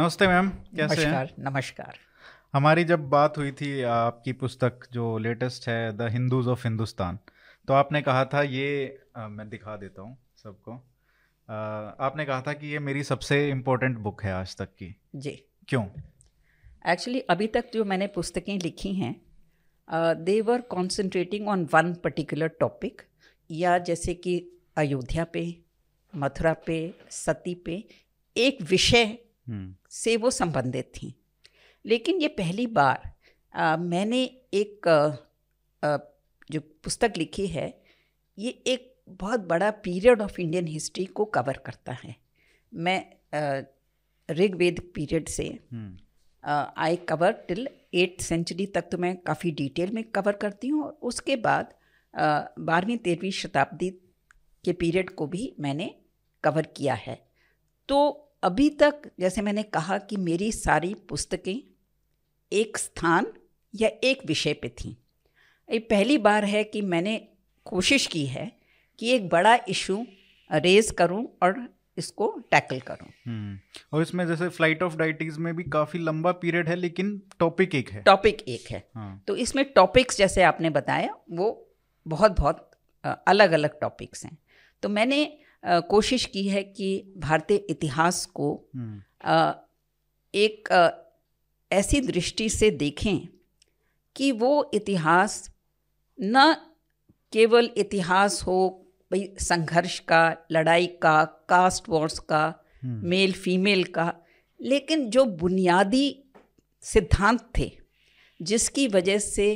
नमस्ते मैम कैसे नमस्कार हैं? नमस्कार हमारी जब बात हुई थी आपकी पुस्तक जो लेटेस्ट है द हिंदूज ऑफ़ हिंदुस्तान तो आपने कहा था ये आ, मैं दिखा देता हूँ सबको। आपने कहा था कि ये मेरी सबसे इम्पोर्टेंट बुक है आज तक की। जी। क्यों? एक्चुअली अभी तक जो मैंने पुस्तकें लिखी हैं they were concentrating on one particular topic या जैसे कि अयोध्या पे मथुरा पे सती पे एक विषय से वो संबंधित थी। लेकिन ये पहली बार आ, मैंने एक आ, आ, जो पुस्तक लिखी है ये एक बहुत बड़ा पीरियड ऑफ़ इंडियन हिस्ट्री को कवर करता है। मैं ऋग्वेद पीरियड से I cover till eight century तक तो मैं काफ़ी डिटेल में कवर करती हूँ और उसके बाद बारहवीं तेरहवीं शताब्दी के पीरियड को भी मैंने कवर किया है। तो अभी तक जैसे मैंने कहा कि मेरी सारी पुस्तकें एक स्थान या एक विषय पे थीं। ये पहली बार है कि मैंने कोशिश की है कि एक बड़ा इशू रेज करूँ और इसको टैकल करूँ। हम्म। और इसमें जैसे फ़्लाइट ऑफ़ डाइटीज में भी काफ़ी लंबा पीरियड है लेकिन टॉपिक एक है। टॉपिक एक है। हाँ। तो इसमें टॉपिक्स जैसे आपने बताया वो बहुत बहुत अलग अलग टॉपिक्स हैं। तो मैंने कोशिश की है कि भारतीय इतिहास को हम्म, एक ऐसी दृष्टि से देखें कि वो इतिहास न केवल इतिहास हो भाई संघर्ष का लड़ाई का कास्ट वॉर्स का हम्म, मेल फीमेल का लेकिन जो बुनियादी सिद्धांत थे जिसकी वजह से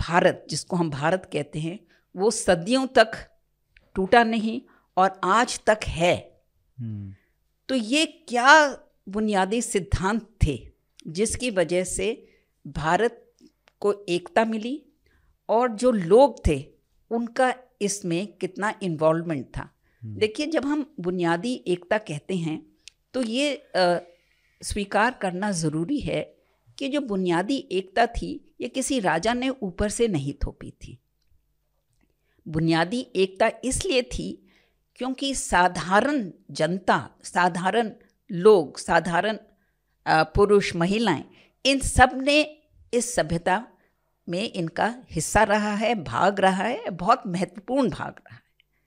भारत जिसको हम भारत कहते हैं वो सदियों तक टूटा नहीं और आज तक है। हम्म, तो ये क्या बुनियादी सिद्धांत थे जिसकी वजह से भारत को एकता मिली और जो लोग थे उनका इसमें कितना इन्वॉल्वमेंट था। देखिए जब हम बुनियादी एकता कहते हैं तो ये अ, स्वीकार करना ज़रूरी है कि जो बुनियादी एकता थी ये किसी राजा ने ऊपर से नहीं थोपी थी। बुनियादी एकता इसलिए थी क्योंकि साधारण जनता साधारण लोग साधारण पुरुष महिलाएँ इन सबने इस सभ्यता में इनका हिस्सा रहा है भाग रहा है बहुत महत्वपूर्ण भाग रहा है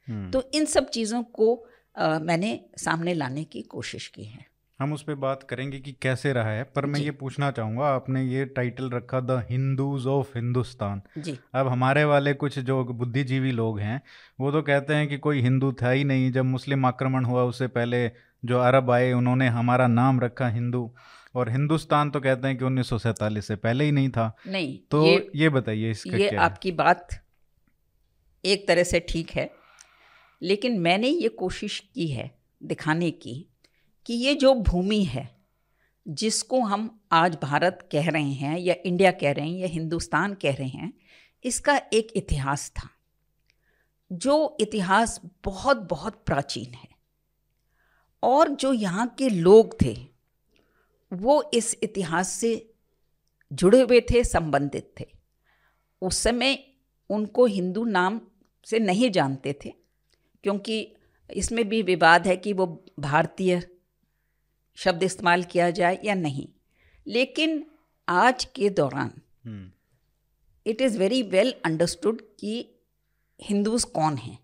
हम्म। तो इन सब चीज़ों को आ, मैंने सामने लाने की कोशिश की है हम उस पर बात करेंगे कि कैसे रहा है पर मैं ये पूछना चाहूँगा आपने ये टाइटल रखा the Hindus of Hindustan ji. अब हमारे वाले कुछ जो बुद्धिजीवी लोग हैं वो तो कहते हैं कि कोई हिंदू था ही नहीं जब मुस्लिम आक्रमण हुआ उससे पहले जो अरब आए उन्होंने हमारा नाम रखा हिंदू। और हिंदुस्तान तो कहते हैं कि उन्नीस से पहले ही नहीं था। नहीं तो ये, ये बताइए इसका ये क्या? आपकी बात एक तरह से ठीक है लेकिन मैंने ये कोशिश की है दिखाने की कि ये जो भूमि है, जिसको हम आज भारत कह रहे हैं या इंडिया कह रहे हैं या हिंदुस्तान कह रहे हैं, इसका एक इतिहास था, जो इतिहास बहुत बहुत प्राचीन है। और जो यहाँ के लोग थे, वो इस इतिहास से जुड़े हुए थे, संबंधित थे। उस समय उनको हिंदू नाम से नहीं जानते थे, क्योंकि इसमें भी विवाद है कि वो भारतीय शब्द इस्तेमाल किया जाए या नहीं। लेकिन आज के दौरान it is very well understood कि हिंदूज कौन हैं।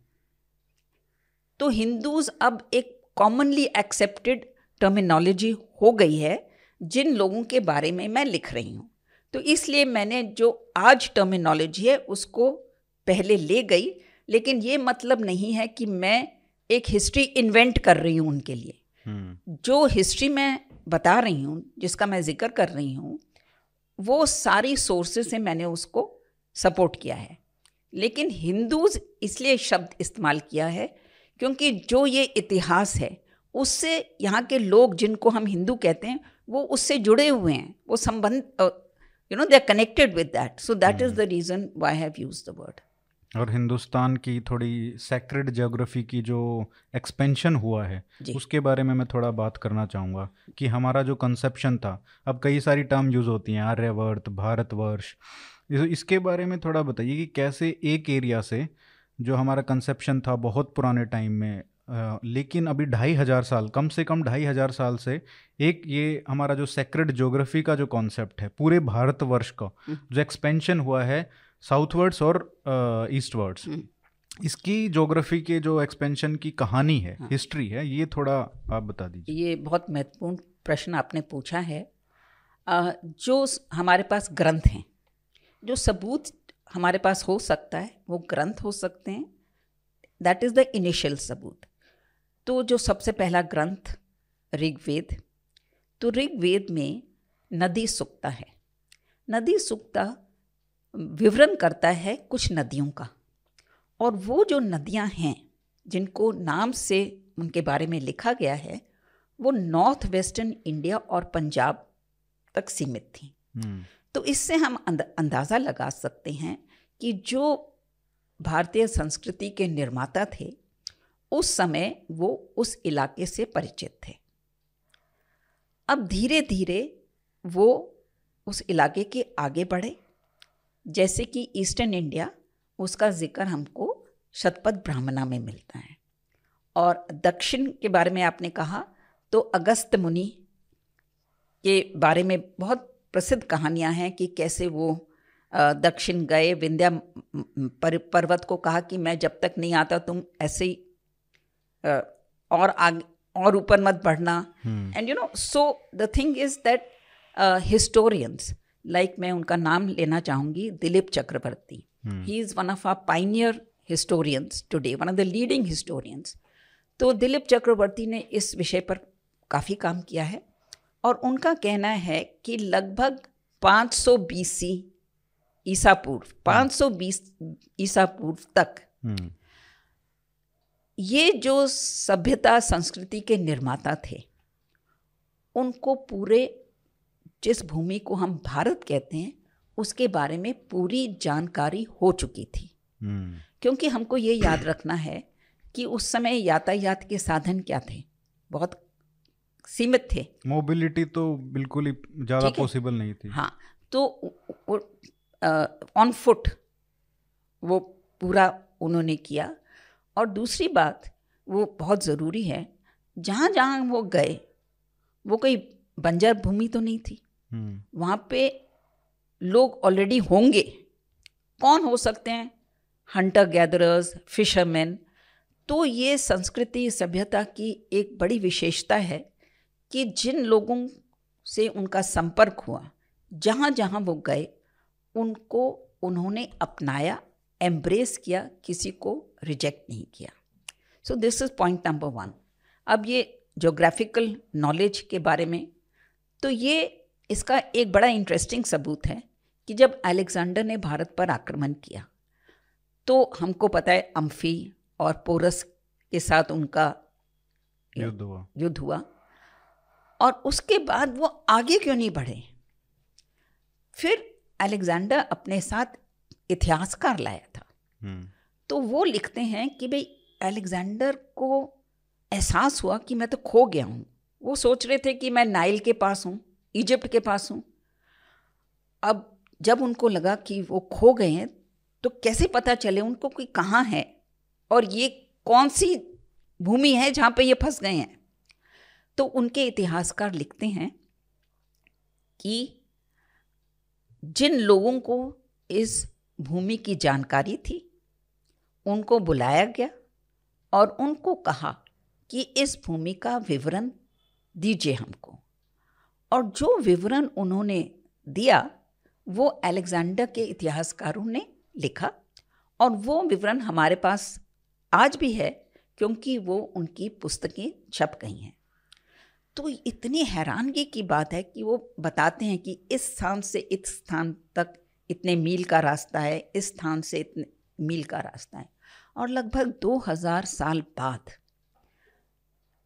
तो हिंदूज अब एक कॉमनली एक्सेप्टेड टर्मिनोलॉजी हो गई है जिन लोगों के बारे में मैं लिख रही हूँ। तो इसलिए मैंने जो आज टर्मिनोलॉजी है उसको पहले ले गई लेकिन ये मतलब नहीं है कि मैं एक हिस्ट्री इन्वेंट कर रही हूँ उनके लिए। जो हिस्ट्री मैं बता रही हूँ जिसका मैं ज़िक्र कर रही हूँ वो सारी सोर्सेज से मैंने उसको सपोर्ट किया है। लेकिन हिंदूज इसलिए शब्द इस्तेमाल किया है क्योंकि जो ये इतिहास है उससे यहाँ के लोग जिनको हम हिंदू कहते हैं वो उससे जुड़े हुए हैं वो संबंध you know they are connected with that so that is the reason why have use the word और हिंदुस्तान की थोड़ी सेक्रेड ज्योग्राफी की जो एक्सपेंशन हुआ है उसके बारे में मैं थोड़ा बात करना चाहूँगा कि हमारा जो कंसेप्शन था अब कई सारी टर्म यूज़ होती हैं आर्यवर्त भारतवर्ष इस- इसके बारे में थोड़ा बताइए कि कैसे एक एरिया से जो हमारा कंसेप्शन था बहुत पुराने टाइम में अ, लेकिन अभी ढाई हज़ार साल कम से कम ढाई हज़ार साल से एक ये हमारा जो सेक्रेड ज्योग्राफी का जो कॉन्सेप्ट है पूरे भारतवर्ष का हम्म। जो एक्सपेंशन हुआ है साउथवर्ड्स और ईस्टवर्ड्स हम्म। इसकी ज्योग्राफी के जो एक्सपेंशन की कहानी है हाँ। हिस्ट्री है ये थोड़ा आप बता दीजिए। ये बहुत महत्वपूर्ण प्रश्न आपने पूछा है। जो हमारे पास ग्रंथ हैं जो सबूत हमारे पास हो सकता है वो ग्रंथ हो सकते हैं। दैट इज़ द इनिशियल सबूत। तो जो सबसे पहला ग्रंथ ऋग्वेद तो ऋग्वेद में नदी सुक्ता है। नदी सुक्ता विवरण करता है कुछ नदियों का। और वो जो नदियाँ हैं जिनको नाम से उनके बारे में लिखा गया है वो नॉर्थ वेस्टर्न इंडिया और पंजाब तक सीमित थी। हम्म, तो इससे हम अंद, अंदाज़ा लगा सकते हैं कि जो भारतीय संस्कृति के निर्माता थे उस समय वो उस इलाके से परिचित थे। अब धीरे धीरे वो उस इलाके के आगे बढ़े जैसे कि ईस्टर्न इंडिया उसका ज़िक्र हमको शतपथ ब्राह्मणा में मिलता है। और दक्षिण के बारे में आपने कहा तो अगस्त मुनि के बारे में बहुत प्रसिद्ध कहानियाँ हैं कि कैसे वो दक्षिण गए। विंध्या पर, पर्वत को कहा कि मैं जब तक नहीं आता तुम ऐसे ही और आगे और ऊपर मत बढ़ना। And you know so the thing is that historians like मैं उनका नाम लेना चाहूँगी Dilip Chakravarti. Hmm, he is one of a pioneer historians today one of the leading historians तो दिलीप चक्रवर्ती ने इस विषय पर काफ़ी काम किया है और उनका कहना है कि लगभग 500 बीसी ईसा पूर्व 520 ईसा पूर्व तक हम्म, ये जो सभ्यता संस्कृति के निर्माता थे उनको पूरे जिस भूमि को हम भारत कहते हैं उसके बारे में पूरी जानकारी हो चुकी थी। हम्म, क्योंकि हमको ये याद रखना है कि उस समय यातायात के साधन क्या थे। बहुत सीमित थे। मोबिलिटी तो बिल्कुल ही ज़्यादा पॉसिबल नहीं थी। हाँ तो ऑन फुट वो पूरा उन्होंने किया। और दूसरी बात वो बहुत ज़रूरी है जहाँ जहाँ वो गए वो कोई बंजर भूमि तो नहीं थी। वहाँ पे लोग ऑलरेडी होंगे। कौन हो सकते हैं? हंटर गैदरर्स फिशरमैन तो ये संस्कृति, सभ्यता की एक बड़ी विशेषता है कि जिन लोगों से उनका संपर्क हुआ जहाँ जहाँ वो गए, उनको उन्होंने अपनाया एम्ब्रेस किया, किसी को रिजेक्ट नहीं किया। So this is point number one अब ये जोग्राफिकल नॉलेज के बारे में। तो ये इसका एक बड़ा इंटरेस्टिंग सबूत है कि जब अलेक्जेंडर ने भारत पर आक्रमण किया तो हमको पता है अम्फी और पोरस के साथ उनका युद्ध हुआ। युद्ध हुआ। और उसके बाद वो आगे क्यों नहीं बढ़े? फिर अलेक्जेंडर अपने साथ इतिहासकार लाया था। हम्म, तो वो लिखते हैं कि भाई अलेक्जेंडर को एहसास हुआ कि मैं तो खो गया हूँ। वो सोच रहे थे कि मैं नाइल के पास हूँ। इजिप्ट के पास हूँ। अब जब उनको लगा कि वो खो गए हैं तो कैसे पता चले उनको कि कहाँ है? और ये कौन सी भूमि है जहाँ पे ये फंस गए हैं? तो उनके इतिहासकार लिखते हैं कि जिन लोगों को इस भूमि की जानकारी थी, उनको बुलाया गया और उनको कहा कि इस भूमि का विवरण दीजिए हमको। और जो विवरण उन्होंने दिया, वो अलेक्जेंडर के इतिहासकारों ने लिखा और वो विवरण हमारे पास आज भी है क्योंकि वो उनकी पुस्तकें छप गई हैं। तो इतनी हैरानगी की बात है कि वो बताते हैं कि इस स्थान से इस स्थान तक इतने मील का रास्ता है, इस स्थान से इतने मील का रास्ता है और लगभग 2000 साल बाद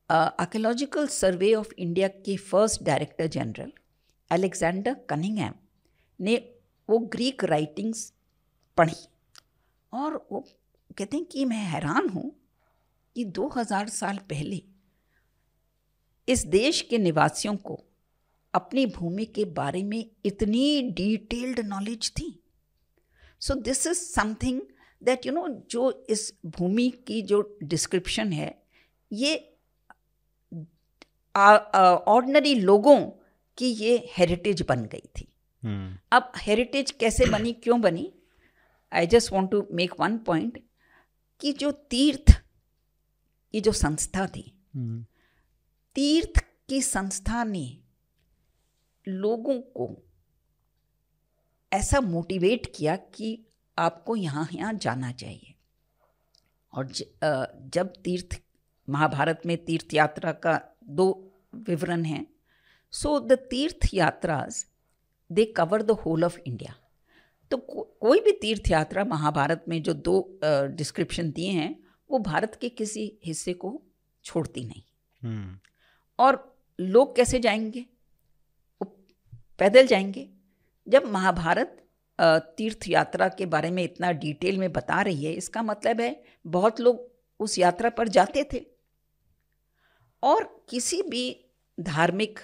आर्कियोलॉजिकल सर्वे ऑफ़ इंडिया के first director general Alexander Cunningham ने वो ग्रीक राइटिंग्स पढ़ी। और वो कहते हैं कि मैं हैरान हूँ कि 2000 साल पहले इस देश के निवासियों को अपनी भूमि के बारे में इतनी डिटेल्ड नॉलेज थी। So this is something that you know जो इस भूमि की जो डिस्क्रिप्शन है, ये ऑर्डनरी लोगों की ये हेरिटेज बन गई थी। हम्म। अब हेरिटेज कैसे बनी क्यों बनी? I just want to make one point कि जो तीर्थ ये जो संस्था थी हम्म। तीर्थ की संस्था ने लोगों को ऐसा मोटिवेट किया कि आपको यहाँ यहाँ जाना चाहिए। और ज, जब तीर्थ महाभारत में तीर्थ यात्रा का दो विवरण हैं। So the tirtha yatras they cover the whole of India तो को, कोई भी तीर्थ यात्रा महाभारत में जो दो डिस्क्रिप्शन दिए हैं वो भारत के किसी हिस्से को छोड़ती नहीं। हम्म। और लोग कैसे जाएँगे? पैदल जाएँगे। जब महाभारत तीर्थ यात्रा के बारे में इतना डिटेल में बता रही है इसका मतलब है बहुत लोग उस यात्रा पर जाते थे। और किसी भी धार्मिक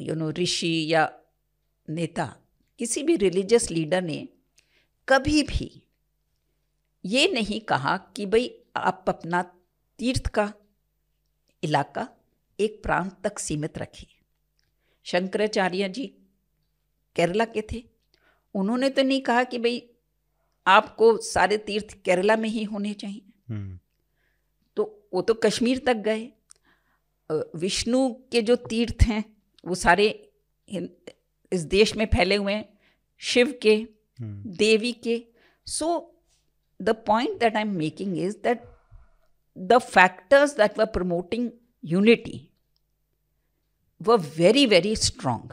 यू नो ऋषि या नेता किसी भी रिलीजियस लीडर ने कभी भी ये नहीं कहा कि भाई आप अपना तीर्थ का इलाका एक प्रांत तक सीमित रखिए। शंकराचार्य जी केरला के थे। उन्होंने तो नहीं कहा कि भाई आपको सारे तीर्थ केरला में ही होने चाहिए। हम्म। तो वो तो कश्मीर तक गए। विष्णु के जो तीर्थ हैं वो सारे इस देश में फैले हुए हैं शिव के हम्म। देवी के। So the point that I am making is that the factors that were promoting unity were very very strong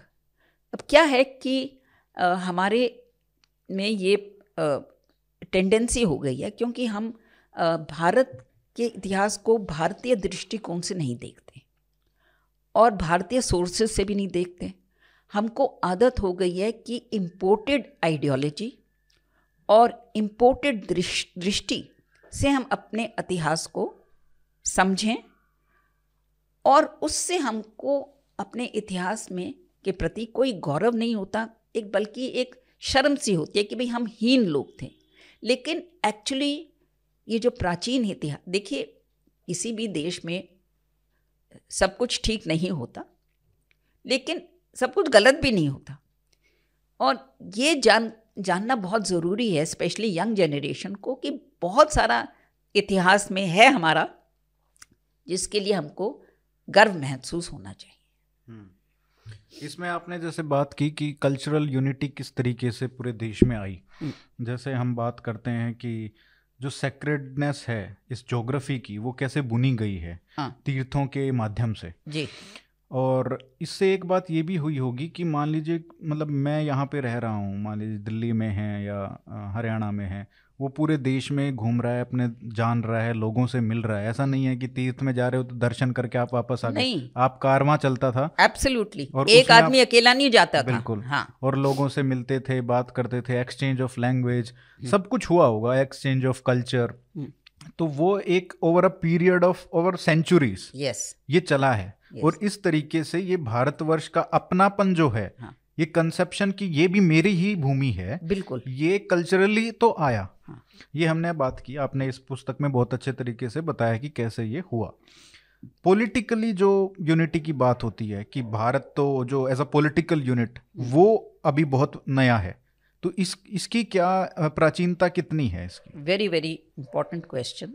अब क्या है कि अ, हमारे में ये टेंडेंसी हो गई है क्योंकि हम अ, भारत के इतिहास को भारतीय दृष्टिकोण से नहीं देखते। और भारतीय सोर्सेज से भी नहीं देखते। हमको आदत हो गई है कि इम्पोर्टेड आइडियोलॉजी और इम्पोर्टेड दृष्टि से हम अपने इतिहास को समझें और उससे हमको अपने इतिहास में के प्रति कोई गौरव नहीं होता, एक बल्कि एक शर्म सी होती है कि भाई हम हीन लोग थे। लेकिन एक्चुअली ये जो प्राचीन इतिहास देखिए, किसी भी देश में सब कुछ ठीक नहीं होता लेकिन सब कुछ गलत भी नहीं होता। और ये जान जानना बहुत ज़रूरी है स्पेशली यंग जनरेशन को कि बहुत सारा इतिहास में है हमारा जिसके लिए हमको गर्व महसूस होना चाहिए। हम्म। इसमें आपने जैसे बात की कि कल्चरल यूनिटी किस तरीके से पूरे देश में आई। जैसे हम बात करते हैं कि जो सेक्रेडनेस है इस जोग्राफी की वो कैसे बुनी गई है हाँ। तीर्थों के माध्यम से? जी। और इससे एक बात ये भी हुई होगी कि मान लीजिए मतलब मैं यहाँ पे रह रहा हूँ मान लीजिए दिल्ली में है या हरियाणा में है वो पूरे देश में घूम रहा है अपने जान रहा है लोगों से मिल रहा है। ऐसा नहीं है कि तीर्थ में जा रहे हो तो दर्शन करके आप वापस आ गए। आप कारवां चलता था। एब्सोल्युटली और एक आदमी अकेला नहीं जाता बिल्कुल। था हाँ। और लोगों से मिलते थे बात करते थे एक्सचेंज ऑफ़ लैंग्वेज सब कुछ हुआ होगा एक्सचेंज ऑफ़ कल्चर। तो वो एक over a period of over centuries yes ये चला है। Yes. और इस तरीके से ये भारतवर्ष का अपनापन जो है हाँ। ये कंसेप्शन की ये भी मेरी ही भूमि है। बिल्कुल। ये कल्चरली तो आया। हाँ। ये हमने बात की आपने इस पुस्तक में बहुत अच्छे तरीके से बताया कि कैसे ये हुआ। पॉलिटिकली जो यूनिटी की बात होती है कि भारत तो जो एज अ पॉलिटिकल यूनिट वो अभी बहुत नया है। तो इस इसकी क्या प्राचीनता कितनी है इसकी? वेरी वेरी इंपॉर्टेंट क्वेश्चन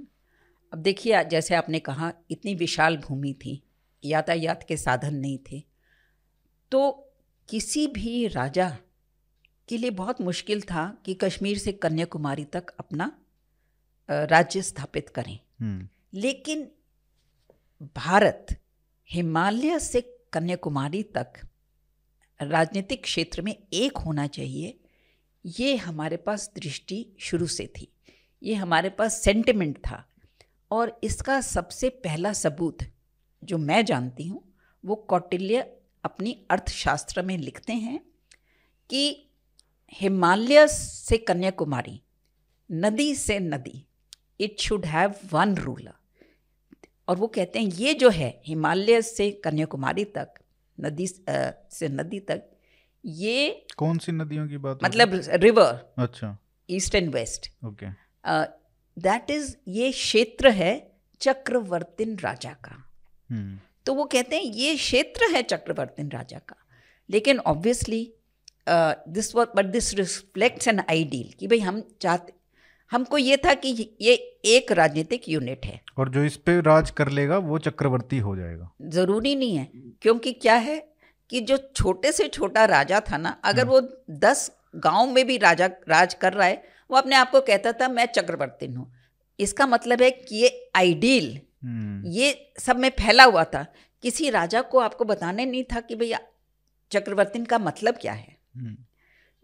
अब देखिए जैसे आपने कहा इतनी विशाल भूमि थी यातायात के साधन नहीं थे। तो किसी भी राजा के लिए बहुत मुश्किल था कि कश्मीर से कन्याकुमारी तक अपना राज्य स्थापित करें। हम्म। लेकिन भारत हिमालय से कन्याकुमारी तक राजनीतिक क्षेत्र में एक होना चाहिए ये हमारे पास दृष्टि शुरू से थी। ये हमारे पास सेंटिमेंट था। और इसका सबसे पहला सबूत जो मैं जानती हूँ वो कौटिल्य अपनी अर्थशास्त्र में लिखते हैं कि हिमालय से कन्याकुमारी नदी से नदी it should have one ruler और वो कहते हैं ये जो है हिमालय से कन्याकुमारी तक नदी से नदी तक ये कौन सी नदियों की बात मतलब रिवर अच्छा। East and west okay that is ये क्षेत्र है चक्रवर्तिन राजा का। हम्म, तो वो कहते हैं ये क्षेत्र है चक्रवर्तिन राजा का। लेकिन obviously this but this reflects an ideal कि भाई हम चाहते हमको ये था कि ये एक राजनीतिक यूनिट है। और जो इस पे राज कर लेगा वो चक्रवर्ती हो जाएगा। ज़रूरी नहीं है क्योंकि क्या है कि जो छोटे से छोटा राजा था ना अगर वो दस गाँव में भी राजा राज कर रहा है वो अपने आप को कहता था मैं चक्रवर्ती हूँ। इसका मतलब है कि ये आइडियल हम्म। ये सब में फैला हुआ था। किसी राजा को आपको बताने नहीं था कि भैया चक्रवर्तीन का मतलब क्या है।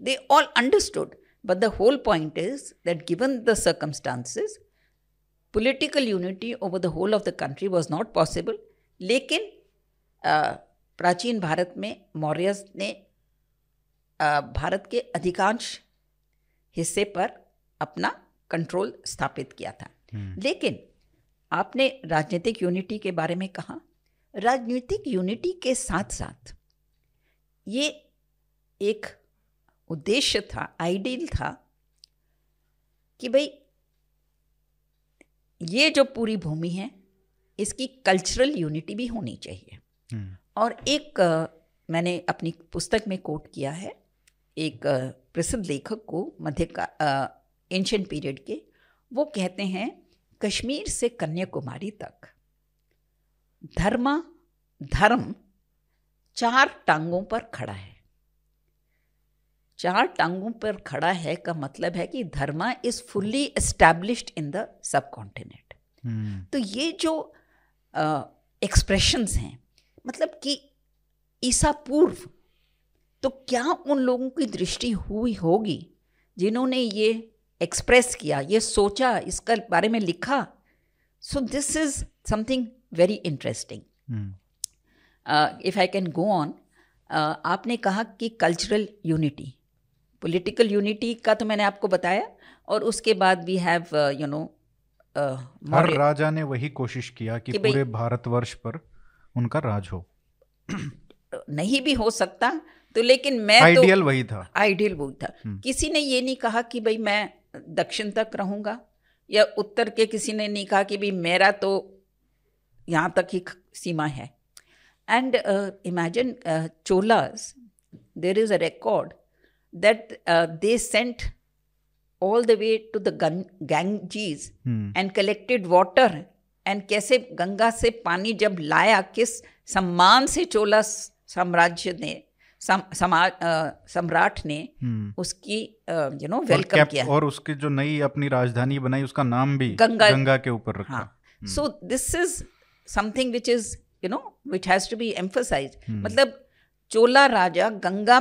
They all understood but the whole point is that given the circumstances political unity over the whole of the country was not possible लेकिन प्राचीन भारत में मौर्य ने भारत के अधिकांश हिस्से पर अपना कंट्रोल स्थापित किया था। हम्म। लेकिन आपने राजनीतिक यूनिटी के बारे में कहा। राजनीतिक यूनिटी के साथ साथ ये एक उद्देश्य था आइडियल था कि भाई ये जो पूरी भूमि है इसकी कल्चरल यूनिटी भी होनी चाहिए। हम्म, और एक मैंने अपनी पुस्तक में कोट किया है एक प्रसिद्ध लेखक को मध्य का एंशंट पीरियड के वो कहते हैं कश्मीर से कन्याकुमारी तक। धर्म धर्म चार टांगों पर खड़ा है। चार टांगों पर खड़ा है का मतलब है कि dharma is fully established in the subcontinent तो ये जो एक्सप्रेशंस हैं मतलब कि ईसा पूर्व तो क्या उन लोगों की दृष्टि हुई होगी जिन्होंने ये एक्सप्रेस किया ये सोचा इसका बारे में लिखा। So this is something very interesting if I can go on आपने कहा कि कल्चरल यूनिटी पॉलिटिकल यूनिटी का तो मैंने आपको बताया और उसके बाद वी हैव यू नो हर राजा ने वही कोशिश किया कि कि पूरे भारतवर्ष पर उनका राज हो। नहीं भी हो सकता तो लेकिन मैं आइडियल तो वही था। आइडियल वो था। हम्म। किसी ने ये नहीं कहा कि भाई मैं दक्षिण तक रहूँगा या उत्तर के किसी ने नहीं कहा कि भाई मेरा तो यहाँ तक ही सीमा है। And imagine Cholas there is a record that they sent all the way to the Ganges and collected water and कैसे गंगा से पानी जब लाया किस सम्मान से चोला साम्राज्य ने सम, समाज सम्राट ने हम्म। उसकी यू नो वेलकम किया। और उसकी जो नई अपनी राजधानी बनाई उसका नाम भी गंगा- गंगा के ऊपर रखा। So this is something which is you know which has to be emphasise. मतलब चोला राजा गंगा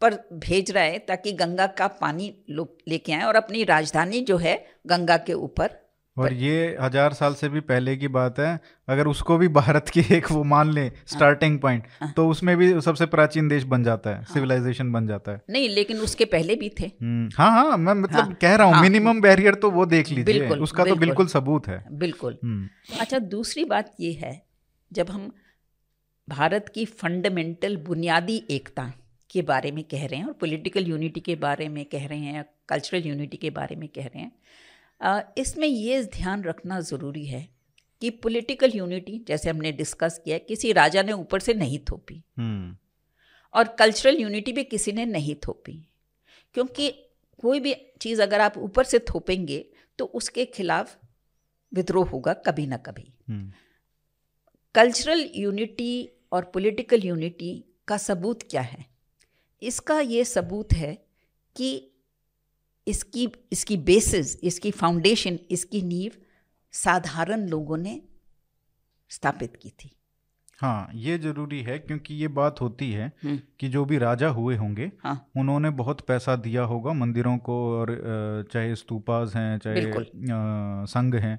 पर भेज रहा है ताकि गंगा का पानी लोग लेके आए और अपनी राजधानी जो है गंगा के ऊपर और ये हज़ार साल से भी पहले की बात है। अगर उसको भी भारत की एक वो मान ले स्टार्टिंग पॉइंट हाँ। तो उसमें भी सबसे प्राचीन देश बन जाता है सिविलाइजेशन बन जाता है। नहीं लेकिन उसके पहले भी थे। हम्म, हाँ हाँ मैं मतलब हाँ, कह रहा हूँ हाँ। मिनिमम बैरियर तो वो देख लीजिए। उसका बिल्कुल, उसका तो बिल्कुल। बिल्कुल सबूत है। बिल्कुल। हम्म, अच्छा दूसरी बात ये है जब हम भारत की फंडामेंटल बुनियादी एकता के बारे में कह रहे हैं और पॉलिटिकल यूनिटी के बारे में कह रहे हैं कल्चरल यूनिटी के बारे में कह रहे हैं इसमें ये ध्यान रखना ज़रूरी है कि पॉलिटिकल यूनिटी जैसे हमने डिस्कस किया किसी राजा ने ऊपर से नहीं थोपी। हम्म, और कल्चरल यूनिटी भी किसी ने नहीं थोपी। क्योंकि कोई भी चीज़ अगर आप ऊपर से थोपेंगे तो उसके खिलाफ विद्रोह होगा कभी ना कभी। हम्म, कल्चरल यूनिटी और पॉलिटिकल यूनिटी का सबूत क्या है? इसका ये सबूत है कि इसकी इसकी बेसिस इसकी फाउंडेशन इसकी नींव साधारण लोगों ने स्थापित की थी। हाँ ये ज़रूरी है क्योंकि ये बात होती है हम्म। कि जो भी राजा हुए होंगे हाँ। उन्होंने बहुत पैसा दिया होगा मंदिरों को और चाहे स्तूपाज हैं चाहे संघ हैं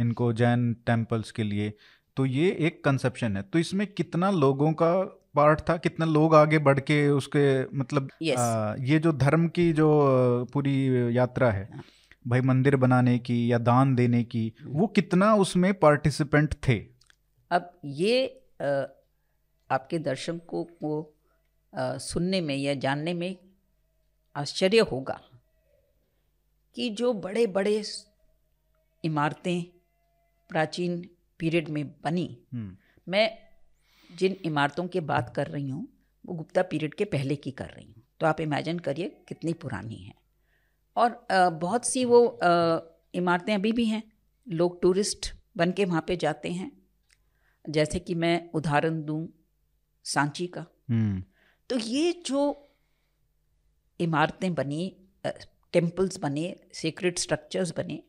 इनको जैन टेम्पल्स के लिए। तो ये एक कंसेप्शन है। तो इसमें कितना लोगों का पार्ट था कितना लोग आगे बढ़ के उसके मतलब Yes. अ, ये जो धर्म की जो पूरी यात्रा है हाँ। भाई मंदिर बनाने की या दान देने की वो कितना उसमें पार्टिसिपेंट थे अब ये अ, आपके दर्शकों को अ, सुनने में या जानने में आश्चर्य होगा कि जो बड़े बड़े इमारतें प्राचीन पीरियड में बनी हम्म, मैं जिन इमारतों की बात कर रही हूँ वो गुप्ता पीरियड के पहले की कर रही हूँ। तो आप इमेजिन करिए कितनी पुरानी है। और बहुत सी वो इमारतें अभी भी हैं। लोग टूरिस्ट बन के वहाँ पे जाते हैं। जैसे कि मैं उदाहरण दूँ सांची का। हम्म, तो ये जो इमारतें बनी टेम्पल्स बने सीक्रेट स्ट्रक्चर्स बने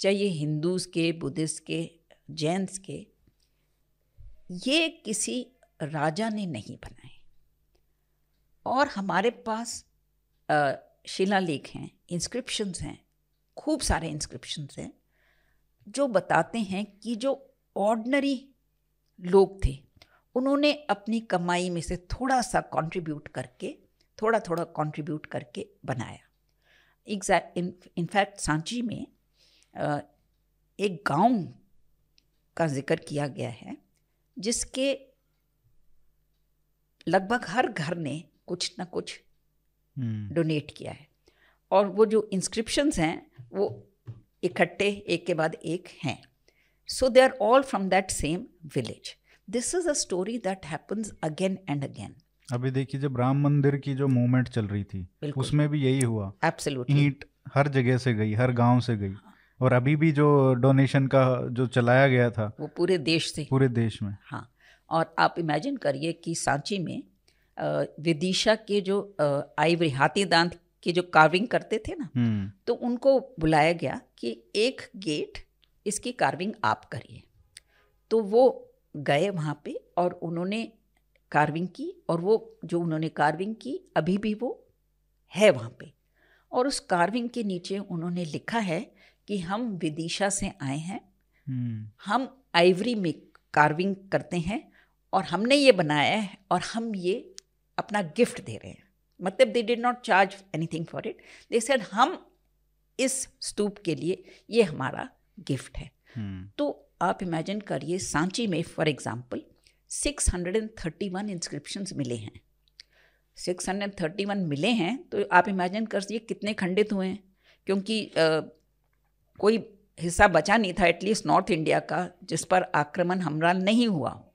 चाहे ये हिंदूज के बुद्धिस्ट के जैन्स के ये किसी राजा ने नहीं बनाए। और हमारे पास शिलालेख हैं इंस्क्रिप्शंस हैं, खूब सारे इंस्क्रिप्शंस हैं, जो बताते हैं कि जो ऑर्डनरी लोग थे, उन्होंने अपनी कमाई में से थोड़ा सा कंट्रीब्यूट करके थोड़ा थोड़ा कंट्रीब्यूट करके बनाया। एग्जैक्ट इनफैक्ट सांची में एक गाँव का ज़िक्र किया गया है। जिसके लगभग हर घर ने कुछ ना कुछ हम्म, डोनेट किया है। और वो जो इंस्क्रिप्शंस हैं वो इकट्ठे एक के बाद एक हैं। So they are all from that same village this is a story that happens again and again अभी देखिए जब राम मंदिर की जो मूवमेंट चल रही थी उसमें भी यही हुआ। एब्सोल्युटली ईंट हर जगह से गई हर गाँव से गई। और अभी भी जो डोनेशन का जो चलाया गया था वो पूरे देश से। पूरे देश में। हाँ और आप इमेजिन करिए कि सांची में विदिशा के जो आइवरी हाथी दांत की जो कार्विंग करते थे ना हम्म। तो उनको बुलाया गया कि एक गेट इसकी कार्विंग आप करिए। तो वो गए वहाँ पे और उन्होंने कार्विंग की और वो जो उन्होंने कार्विंग की अभी भी वो है वहाँ पे। और उस कार्विंग के नीचे उन्होंने लिखा है कि हम विदिशा से आए हैं। हम्म। हम आइवरी में कार्विंग करते हैं और हमने ये बनाया है और हम ये अपना गिफ्ट दे रहे हैं। मतलब they did not charge anything for it they said हम इस स्तूप के लिए ये हमारा गिफ्ट है। हम्म। तो आप इमेजिन करिए सांची में फॉर एग्जांपल 631 इंस्क्रिप्शंस मिले हैं। 631 मिले हैं तो आप इमेजिन करिए कितने खंडित हुए हैं। क्योंकि कोई हिस्सा बचा नहीं था एटलीस्ट नॉर्थ इंडिया का जिस पर आक्रमण हमला नहीं हुआ। हो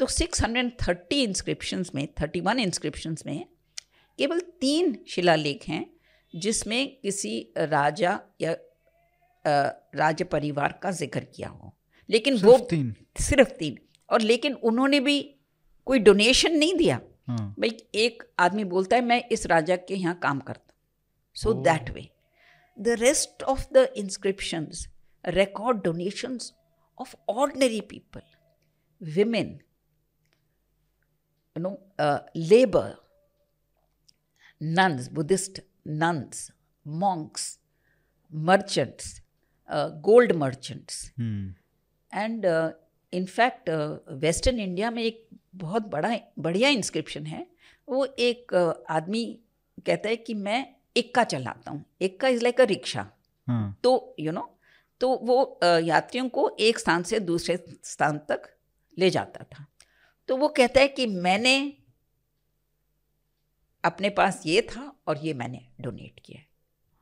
तो 630 इंस्क्रिप्शंस में 31 इंस्क्रिप्शंस में केवल तीन शिलालेख हैं जिसमें किसी राजा या अ, राज परिवार का ज़िक्र किया हो। लेकिन वो सिर्फ़ तीन। सिर्फ़ तीन। और लेकिन उन्होंने भी कोई डोनेशन नहीं दिया। हाँ। भाई एक आदमी बोलता है मैं इस राजा के यहाँ काम करता so. That way the rest of the inscriptions record donations of ordinary people, women, you know, uh, labor, nuns, Buddhist nuns, monks, merchants, uh, gold merchants. Hmm and in fact western India में एक बहुत बड़ा बढ़िया inscription है वो एक uh, आदमी कहता है कि मैं इक्का चलाता हूँ। Ekka is like a rickshaw तो यू नो तो वो यात्रियों को एक स्थान से दूसरे स्थान तक ले जाता था। तो वो कहता है कि मैंने अपने पास ये था और ये मैंने डोनेट किया है।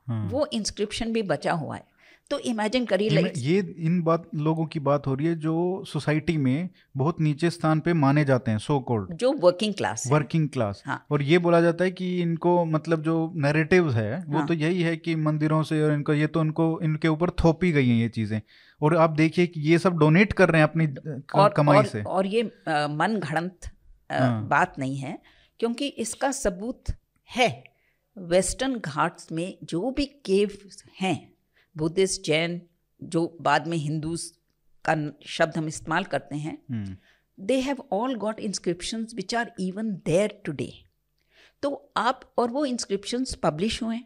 हाँ। वो इंस्क्रिप्शन भी बचा हुआ है। तो इमेजिन करिए लाइक ये इन बात लोगों की बात हो रही है जो सोसाइटी में बहुत नीचे स्थान पे माने जाते हैं सो कॉल्ड जो वर्किंग क्लास वर्किंग क्लास हाँ। और ये बोला जाता है कि इनको मतलब जो नैरेटिव्स है वो हाँ। तो यही है कि मंदिरों से और इनको ये तो इनको इनके ऊपर थोपी गई हैं ये चीज़ें और आप देखिए कि ये सब डोनेट कर रहे हैं अपनी और कमाई और, से और ये मन घड़ंत हाँ। बात नहीं है क्योंकि इसका सबूत है वेस्टर्न घाट्स में जो भी केव हैं बुद्धिस्ट जैन जो बाद में हिंदूज का शब्द हम इस्तेमाल करते हैं हम्म, they have all got inscription which are even there today तो आप और वो इंस्क्रिप्शंस पब्लिश हुए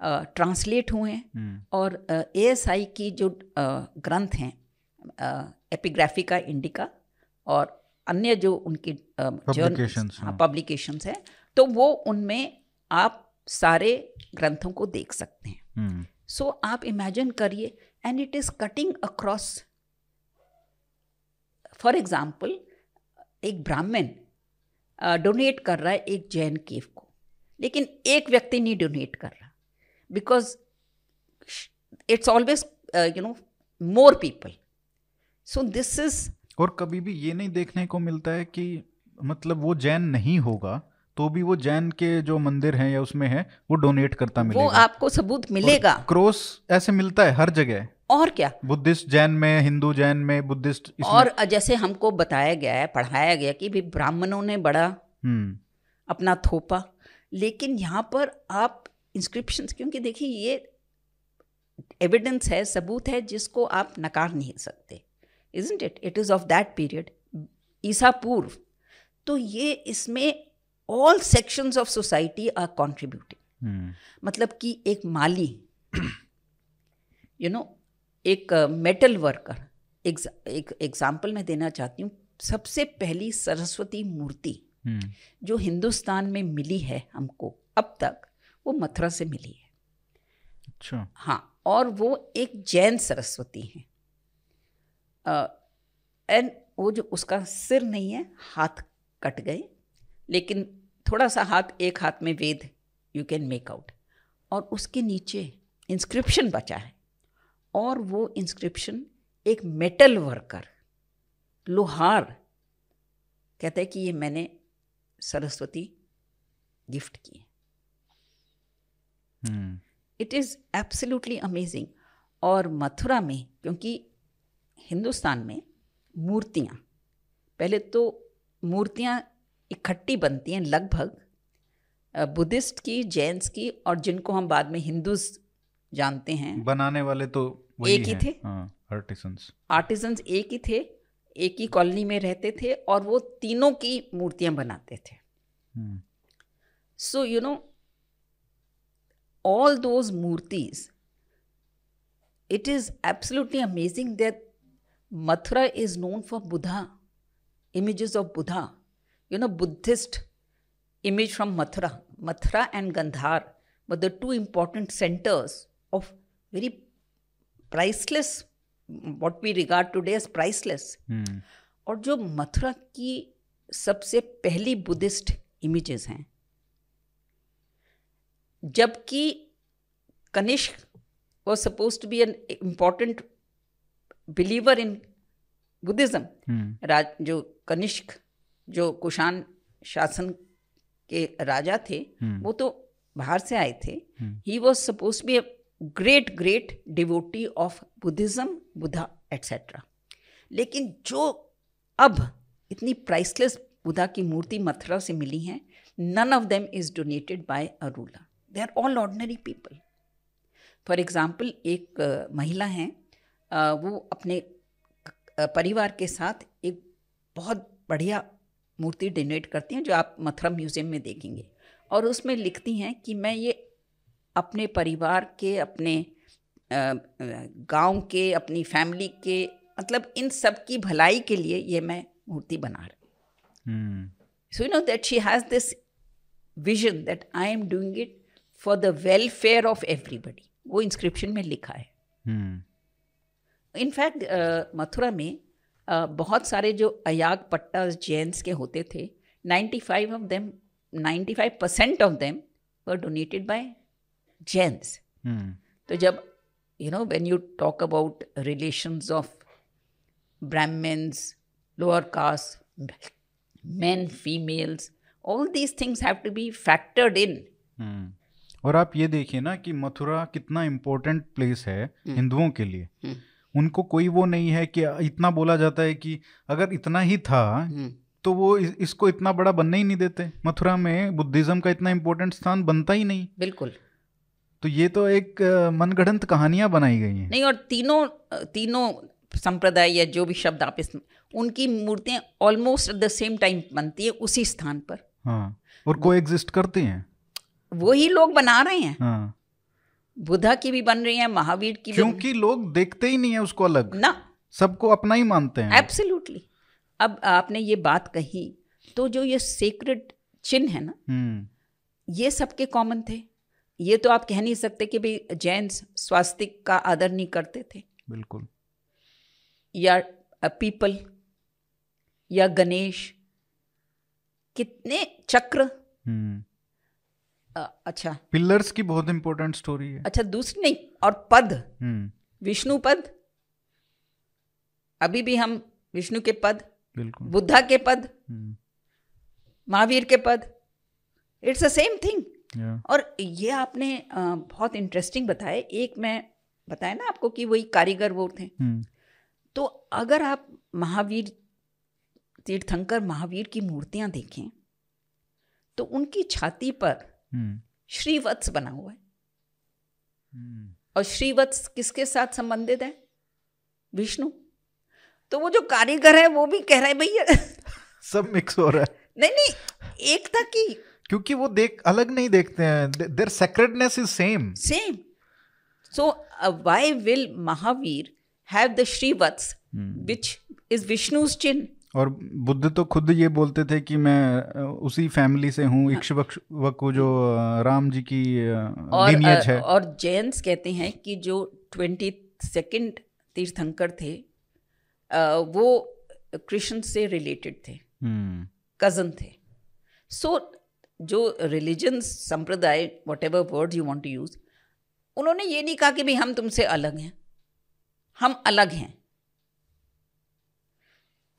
ट्रांसलेट हुए हैं हम्म, और ए एस आई की जो ग्रंथ हैं एपिग्राफिका इंडिका और अन्य जो उनके Publications, हाँ। पब्लिकेशंस हैं तो वो उनमें आप सारे ग्रंथों को देख सकते हैं। सो आप इमेजिन करिए and it is cutting across for example एक ब्राह्मण डोनेट कर रहा है एक जैन केव को। लेकिन एक व्यक्ति नहीं डोनेट कर रहा because it's always you know more people so this is और कभी भी ये नहीं देखने को मिलता है कि मतलब वो जैन नहीं होगा तो भी वो जैन के जो मंदिर हैं या उसमें है वो डोनेट करता मिलेगा। वो आपको सबूत मिलेगा। क्रॉस ऐसे मिलता है हर जगह। और क्या? बुद्धिस्ट जैन में हिंदू जैन में बुद्धिस्ट और जैसे हमको बताया गया है पढ़ाया गया कि भी ब्राह्मणों ने बड़ा हम्म। अपना थोपा। लेकिन यहाँ पर आप इंस्क्रिप्शन क्योंकि देखिए ये एविडेंस है सबूत है जिसको आप नकार नहीं सकते। Isn't it it is of that period ईसा पूर्व। तो ये इसमें all sections of society are contributing मतलब कि एक माली यू नो एक मेटल वर्कर एक एग्ज़ाम्पल मैं देना चाहती हूँ। सबसे पहली सरस्वती मूर्ति हम्म। जो हिंदुस्तान में मिली है हमको अब तक वो मथुरा से मिली है। अच्छा। हाँ और वो एक जैन सरस्वती है। एंड वो जो उसका सिर नहीं है हाथ कट गए। लेकिन थोड़ा सा हाथ एक हाथ में Veda you can make out और उसके नीचे इंस्क्रिप्शन बचा है। और वो इंस्क्रिप्शन एक मेटल वर्कर लोहार कहते हैं कि ये मैंने सरस्वती गिफ्ट की है। इट इज़ एब्सोल्युटली अमेजिंग और मथुरा में क्योंकि हिंदुस्तान में मूर्तियाँ पहले तो मूर्तियाँ इकट्ठी बनती हैं लगभग बुद्धिस्ट की जैन्स की और जिनको हम बाद में हिंदूज जानते हैं। बनाने वाले तो वही एक ही थे। आर्टिसंस आर्टिसंस एक ही थे एक ही कॉलोनी में रहते थे और वो तीनों की मूर्तियाँ बनाते थे। So you know all those murtis it is absolutely amazing that Mathura is known for Buddha images of buddha you know buddhist image from mathura mathura and gandhar were the two important centers of very priceless what we regard today as priceless और जो मथुरा की सबसे पहली Buddhist images हैं जबकि Kanishka was suppose to be an important believer in Buddhism राज जो कनिष्क जो कुशान शासन के राजा थे hmm. वो तो बाहर से आए थे। He was suppose be great great devotee of Buddhism Buddha etcetera लेकिन जो अब इतनी प्राइसलेस बुद्धा की मूर्ति मथुरा से मिली है none of them is donated by a ruler they are all ordinary people for example एक महिला हैं वो अपने परिवार के साथ एक बहुत बढ़िया मूर्ति डोनेट करती हैं जो आप मथुरा म्यूज़ियम में देखेंगे। और उसमें लिखती हैं कि मैं ये अपने परिवार के अपने गाँव के अपनी फैमिली के मतलब इन सब की भलाई के लिए ये मैं मूर्ति बना रही so you know that she has this vision that I am doing it for the welfare of everybody वो इंस्क्रिप्शन में लिखा है। इनफैक्ट uh, मथुरा में बहुत सारे जो अयाग पट्टा जैंस के होते थे 95 five of them 95 five percent of them were donated by Jains तो जब you know when you talk about relation of Brahmins lower caste man females all these things have to be factored in और आप ये देखिए ना कि मथुरा कितना important place है हिंदुओं के लिए। उनको कोई वो नहीं है कि इतना बोला जाता है कि अगर इतना ही था hmm. तो वो इस, इसको इतना बड़ा बनने ही नहीं देते। मथुरा में बुद्धिज्म का इतना इम्पोर्टेंट स्थान बनता ही नहीं। बिल्कुल। तो ये तो एक मनगढ़ंत कहानियाँ बनाई गई हैं। नहीं और तीनों तीनों संप्रदाय या जो भी शब्द आप इसमें उनकी मूर्तियाँ almost at the same time बनती है उसी स्थान पर। हाँ और को एग्जिस्ट करती हैं। वही लोग बना रहे हैं। हाँ। बुद्धा की भी बन रही है महावीर की क्योंकि लोग देखते ही नहीं है उसको अलग। ना। सबको अपना ही मानते हैं। एब्सोल्युटली अब आपने ये बात कही तो जो ये सीक्रेट चिन्ह है ना हम्म। ये सबके कॉमन थे। ये तो आप कह नहीं सकते कि भाई जैन स्वास्तिक का आदर नहीं करते थे। बिल्कुल। या पीपल या गणेश। कितने चक्र हम्म। अच्छा। पिलर्स की बहुत इंपॉर्टेंट स्टोरी है। अच्छा दूसरी नहीं और पद। हम्म। विष्णु पद। अभी भी हम विष्णु के पद बिल्कुल। बुद्धा के पद हम्म, महावीर के पद। इट्स अ सेम थिंग और ये आपने बहुत इंटरेस्टिंग बताया। एक मैं बताया ना आपको कि वही कारीगर वो थे। हम्म, तो अगर आप महावीर तीर्थंकर महावीर की मूर्तियाँ देखें तो उनकी छाती पर श्रीवत्स बना हुआ है। हम्म, और श्रीवत्स किसके साथ संबंधित है? विष्णु। तो वो जो कारीगर है वो भी कह रहा है भैया सब मिक्स हो रहा है। नहीं नहीं एक था कि क्योंकि वो देख अलग नहीं देखते हैं। Their sacredness is same same so why will Mahavir have the Shrivatsa which is Vishnu's चिन्ह और बुद्ध तो खुद ये बोलते थे कि मैं उसी फैमिली से हूँ इक्ष्वाकु जो राम जी की और लिनियज है। और जैन्स कहते हैं कि जो ट्वेंटी सेकेंड तीर्थंकर थे वो कृष्ण से रिलेटेड थे। हम्म, कज़न थे। सो so, जो रिलीजन संप्रदाय whatever word you want to use उन्होंने ये नहीं कहा कि भाई हम तुमसे अलग हैं। हम अलग हैं।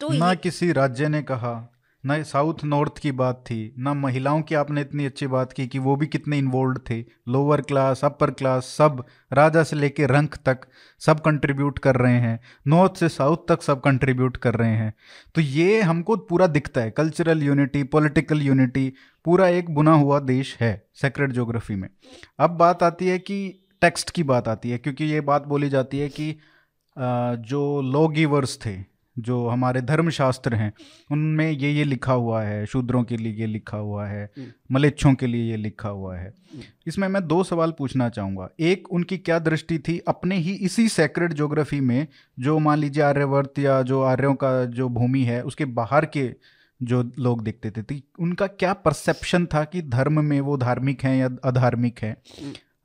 तो ना किसी राज्य ने कहा ना साउथ नॉर्थ की बात थी ना महिलाओं की आपने इतनी अच्छी बात की कि वो भी कितने इन्वॉल्व थे। लोअर क्लास अपर क्लास सब राजा से लेके रंक तक सब कंट्रीब्यूट कर रहे हैं। नॉर्थ से साउथ तक सब कंट्रीब्यूट कर रहे हैं। तो ये हमको पूरा दिखता है कल्चरल यूनिटी पॉलिटिकल यूनिटी पूरा एक बुना हुआ देश है सेक्रेट ज्योग्राफी में। अब बात आती है कि टेक्स्ट की बात आती है क्योंकि ये बात बोली जाती है कि जो लॉ गिवर्स थे जो हमारे धर्मशास्त्र हैं उनमें ये ये लिखा हुआ है शूद्रों के लिए ये लिखा हुआ है मलेच्छों के लिए ये लिखा हुआ है। इसमें मैं दो सवाल पूछना चाहूँगा। एक उनकी क्या दृष्टि थी अपने ही इसी सेक्रेट ज्योग्राफी में जो मान लीजिए आर्यवर्त या जो आर्यों का जो भूमि है उसके बाहर के जो लोग देखते थे तो उनका क्या परसेप्शन था कि धर्म में वो धार्मिक हैं या अधार्मिक हैं?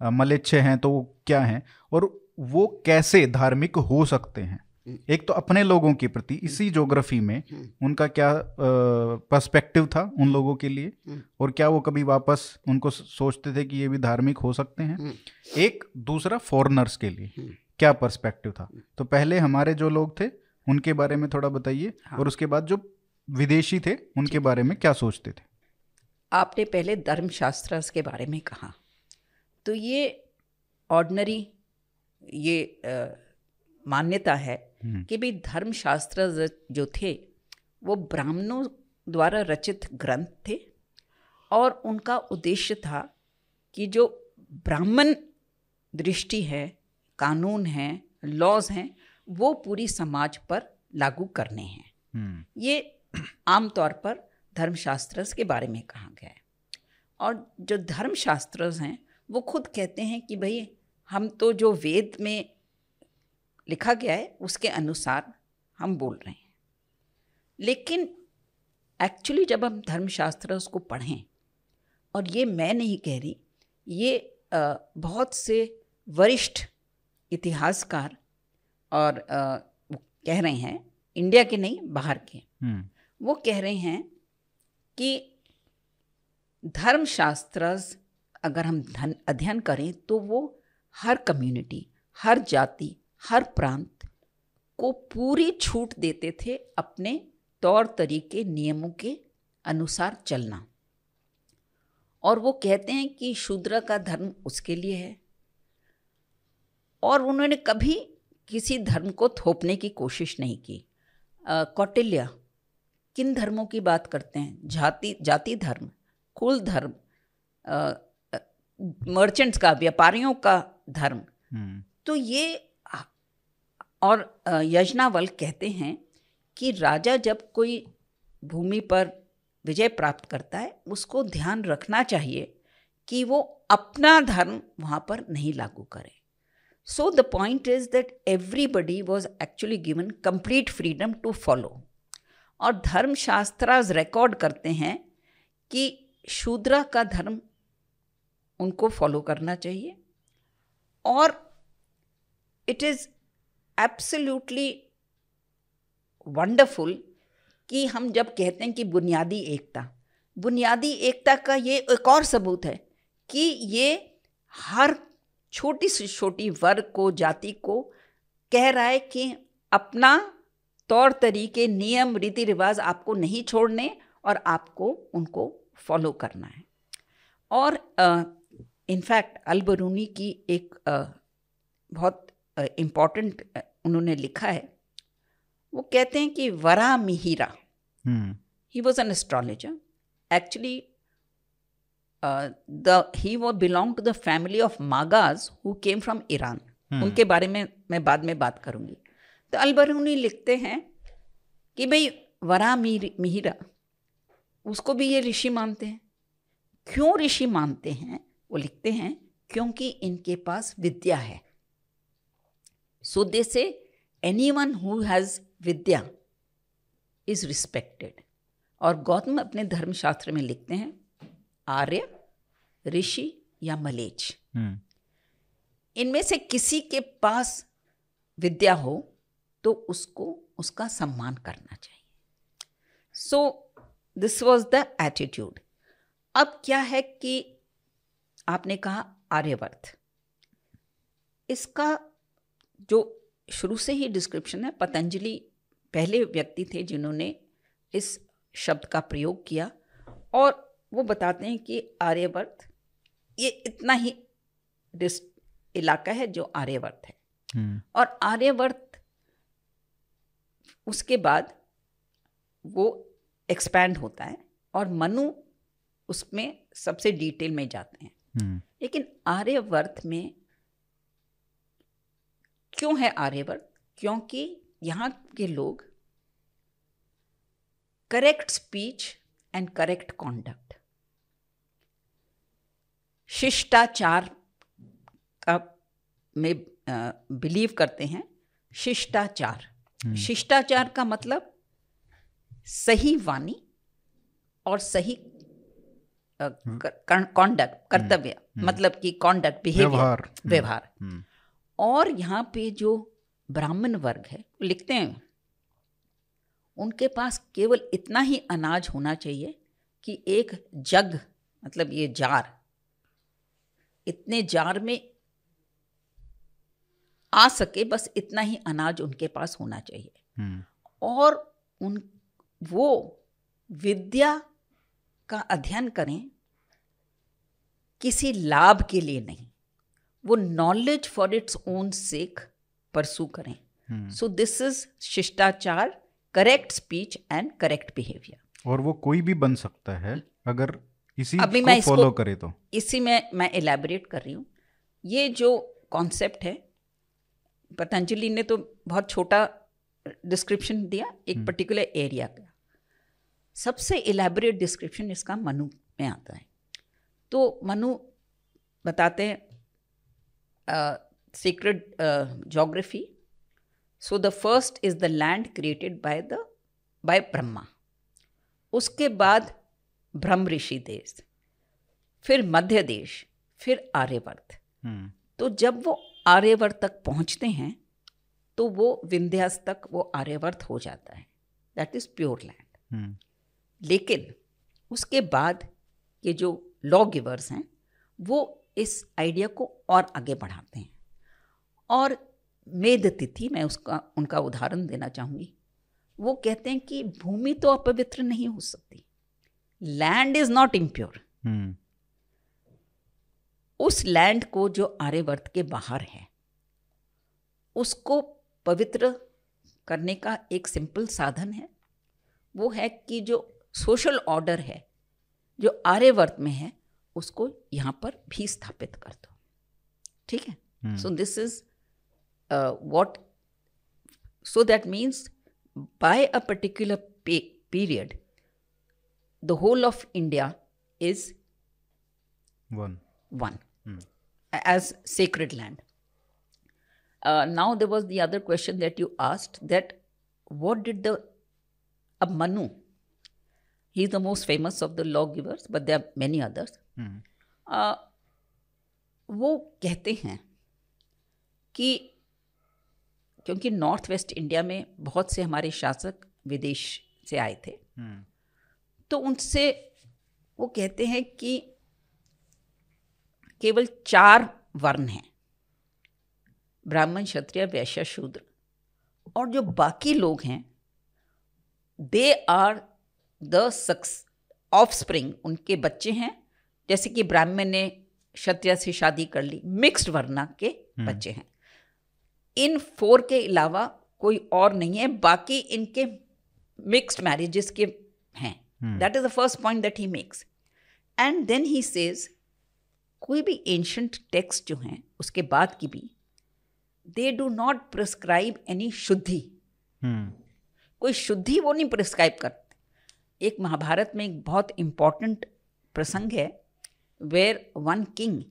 अ, मलेच्छ हैं तो वो क्या हैं? और वो कैसे धार्मिक हो सकते हैं? एक तो अपने लोगों के प्रति इसी ज्योग्राफी में उनका क्या पर्सपेक्टिव था उन लोगों के लिए? और क्या वो कभी वापस उनको सोचते थे कि ये भी धार्मिक हो सकते हैं? एक दूसरा फॉरनर्स के लिए क्या पर्सपेक्टिव था? तो पहले हमारे जो लोग थे उनके बारे में थोड़ा बताइए। हाँ। और उसके बाद जो विदेशी थे उनके बारे में क्या सोचते थे? आपने पहले धर्मशास्त्र के बारे में कहा। तो ये ऑर्डनरी ये मान्यता है हम्म। कि भाई धर्मशास्त्र जो थे वो ब्राह्मणों द्वारा रचित ग्रंथ थे और उनका उद्देश्य था कि जो ब्राह्मण दृष्टि है कानून है लॉज हैं वो पूरी समाज पर लागू करने हैं। हम्म। ये आमतौर पर धर्मशास्त्र के बारे में कहा गया है। और जो धर्मशास्त्र हैं वो खुद कहते हैं कि भाई हम तो जो वेद में लिखा गया है उसके अनुसार हम बोल रहे हैं। लेकिन एक्चुअली जब हम धर्मशास्त्र को पढ़ें और ये मैं नहीं कह रही ये बहुत से वरिष्ठ इतिहासकार और कह रहे हैं इंडिया के नहीं बाहर के। हम्म। वो कह रहे हैं कि धर्मशास्त्र अगर हम धन अध्ययन करें तो वो हर कम्युनिटी हर जाति हर प्रांत को पूरी छूट देते थे अपने तौर तरीके नियमों के अनुसार चलना। और वो कहते हैं कि शूद्र का धर्म उसके लिए है। और उन्होंने कभी किसी धर्म को थोपने की कोशिश नहीं की। कौटिल्य किन धर्मों की बात करते हैं? जाति जाति धर्म कुल धर्म मर्चेंट्स का व्यापारियों का धर्म। हम्म। तो ये और यजनावल कहते हैं कि राजा जब कोई भूमि पर विजय प्राप्त करता है, उसको ध्यान रखना चाहिए कि वो अपना धर्म वहाँ पर नहीं लागू करे। So the point is that everybody was actually given complete freedom to follow और धर्मशास्त्र रिकॉर्ड करते हैं कि शूद्रा का धर्म उनको फॉलो करना चाहिए। और इट इज़ एब्सोल्युटली वंडरफुल कि हम जब कहते हैं कि बुनियादी एकता बुनियादी एकता का ये एक और सबूत है कि ये हर छोटी से छोटी वर्ग को जाति को कह रहा है कि अपना तौर तरीके नियम रीति रिवाज आपको नहीं छोड़ने और आपको उनको फॉलो करना है। और इनफैक्ट अलबरूनी की एक uh, बहुत इंपॉर्टेंट उन्होंने लिखा है वो कहते हैं कि Vara Mihira. He was an astrologer actually the he वो belong to the family of Magas who came from Iran उनके बारे में मैं बाद में बात करूँगी। तो अलबरूनी लिखते हैं कि भाई वरा मिहिरा उसको भी ये ऋषि मानते हैं। क्यों ऋषि मानते हैं? वो लिखते हैं क्योंकि इनके पास विद्या है। So they say any one who has vidya is respected और गौतम अपने धर्मशास्त्र में लिखते हैं आर्य ऋषि या मलेच हम्म। इनमें से किसी के पास विद्या हो तो उसको उसका सम्मान करना चाहिए। So this was the attitude अब क्या है कि आपने कहा आर्यवर्त। इसका जो शुरू से ही डिस्क्रिप्शन है पतंजलि पहले व्यक्ति थे जिन्होंने इस शब्द का प्रयोग किया और वो बताते हैं कि आर्यवर्त ये इतना ही इलाका है जो आर्यवर्त है हम्म। और आर्यवर्त उसके बाद वो एक्सपैंड होता है और मनु उसमें सबसे डिटेल में जाते हैं हम्म। लेकिन आर्यवर्त में क्यों है आर्यवर्त क्योंकि यहाँ के लोग correct speech and correct conduct शिष्टाचार का में बिलीव करते हैं। शिष्टाचार। हम्म। शिष्टाचार का मतलब सही वाणी और सही कॉन्डक्ट हम्म। कर्तव्य। हम्म। मतलब कि कॉन्डक्ट बिहेवियर व्यवहार। और यहाँ पे जो ब्राह्मण वर्ग है लिखते हैं उनके पास केवल इतना ही अनाज होना चाहिए कि एक जग मतलब ये जार इतने जार में आ सके बस इतना ही अनाज उनके पास होना चाहिए हम्म। और उन वो विद्या का अध्ययन करें किसी लाभ के लिए नहीं वो knowledge for its own sake pursue करें। सो दिस इज़ शिष्टाचार correct speech and correct behaviour और वो कोई भी बन सकता है अगर इसी अभी मैं फॉलो करे तो। इसी में मैं एलैबोरेट कर रही हूँ। ये जो कॉन्सेप्ट है पतंजलि ने तो बहुत छोटा डिस्क्रिप्शन दिया एक पर्टिकुलर हम्म। एरिया का। सबसे इलेबोरेट डिस्क्रिप्शन इसका मनु में आता है। तो मनु बताते हैं sacred geography so the first is the land created by the by Brahma उसके बाद ब्रह्म ऋषि देश फिर मध्य देश फिर आर्यवर्त हम्म। तो जब वो आर्यवर्त तक पहुँचते हैं तो वो विंध्यास तक वो आर्यवर्त हो जाता है। दैट इज़ प्योर लैंड लेकिन उसके बाद के जो लॉ गिवर्स हैं वो इस आइडिया को और आगे बढ़ाते हैं। और मेद तिथि मैं उसका उनका उदाहरण देना चाहूँगी। वो कहते हैं कि भूमि तो अपवित्र नहीं हो सकती। लैंड इज़ नॉट इम्प्योर उस लैंड को जो आर्यवर्त के बाहर है उसको पवित्र करने का एक सिंपल साधन है। वो है कि जो सोशल ऑर्डर है जो आर्यवर्त में है उसको यहाँ पर भी स्थापित कर दो। ठीक है? So this is what so that means by a particular period the whole of India is one one as sacred land now there was the other question that you asked that what did the अब Manu hmm. He is the most famous of the lawgivers, but there are many others. Mm. Uh, वो कहते हैं कि क्योंकि north west India में बहुत से हमारे शासक विदेश से आए थे hmm. तो उनसे वो कहते हैं कि केवल चार वर्ण हैं ब्राह्मण क्षत्रिय वैश्य शूद्र और जो बाकी लोग हैं दे आर द सक्स ऑफ़ स्प्रिंग उनके बच्चे हैं। जैसे कि ब्राह्मण ने क्षत्रिय से शादी कर ली मिक्स्ड वर्णा के हम्म। बच्चे हैं। इन फोर के अलावा कोई और नहीं है बाकी इनके मिक्स्ड मैरिजेस के हैं। That is the first point that he makes and then he says कोई भी एंशंट टेक्स्ट जो हैं उसके बाद की भी they do not prescribe any shuddhi. Hmm. कोई शुद्धि वो नहीं प्रिस्क्राइब करते। एक महाभारत में एक बहुत इंपॉर्टेंट प्रसंग है where one king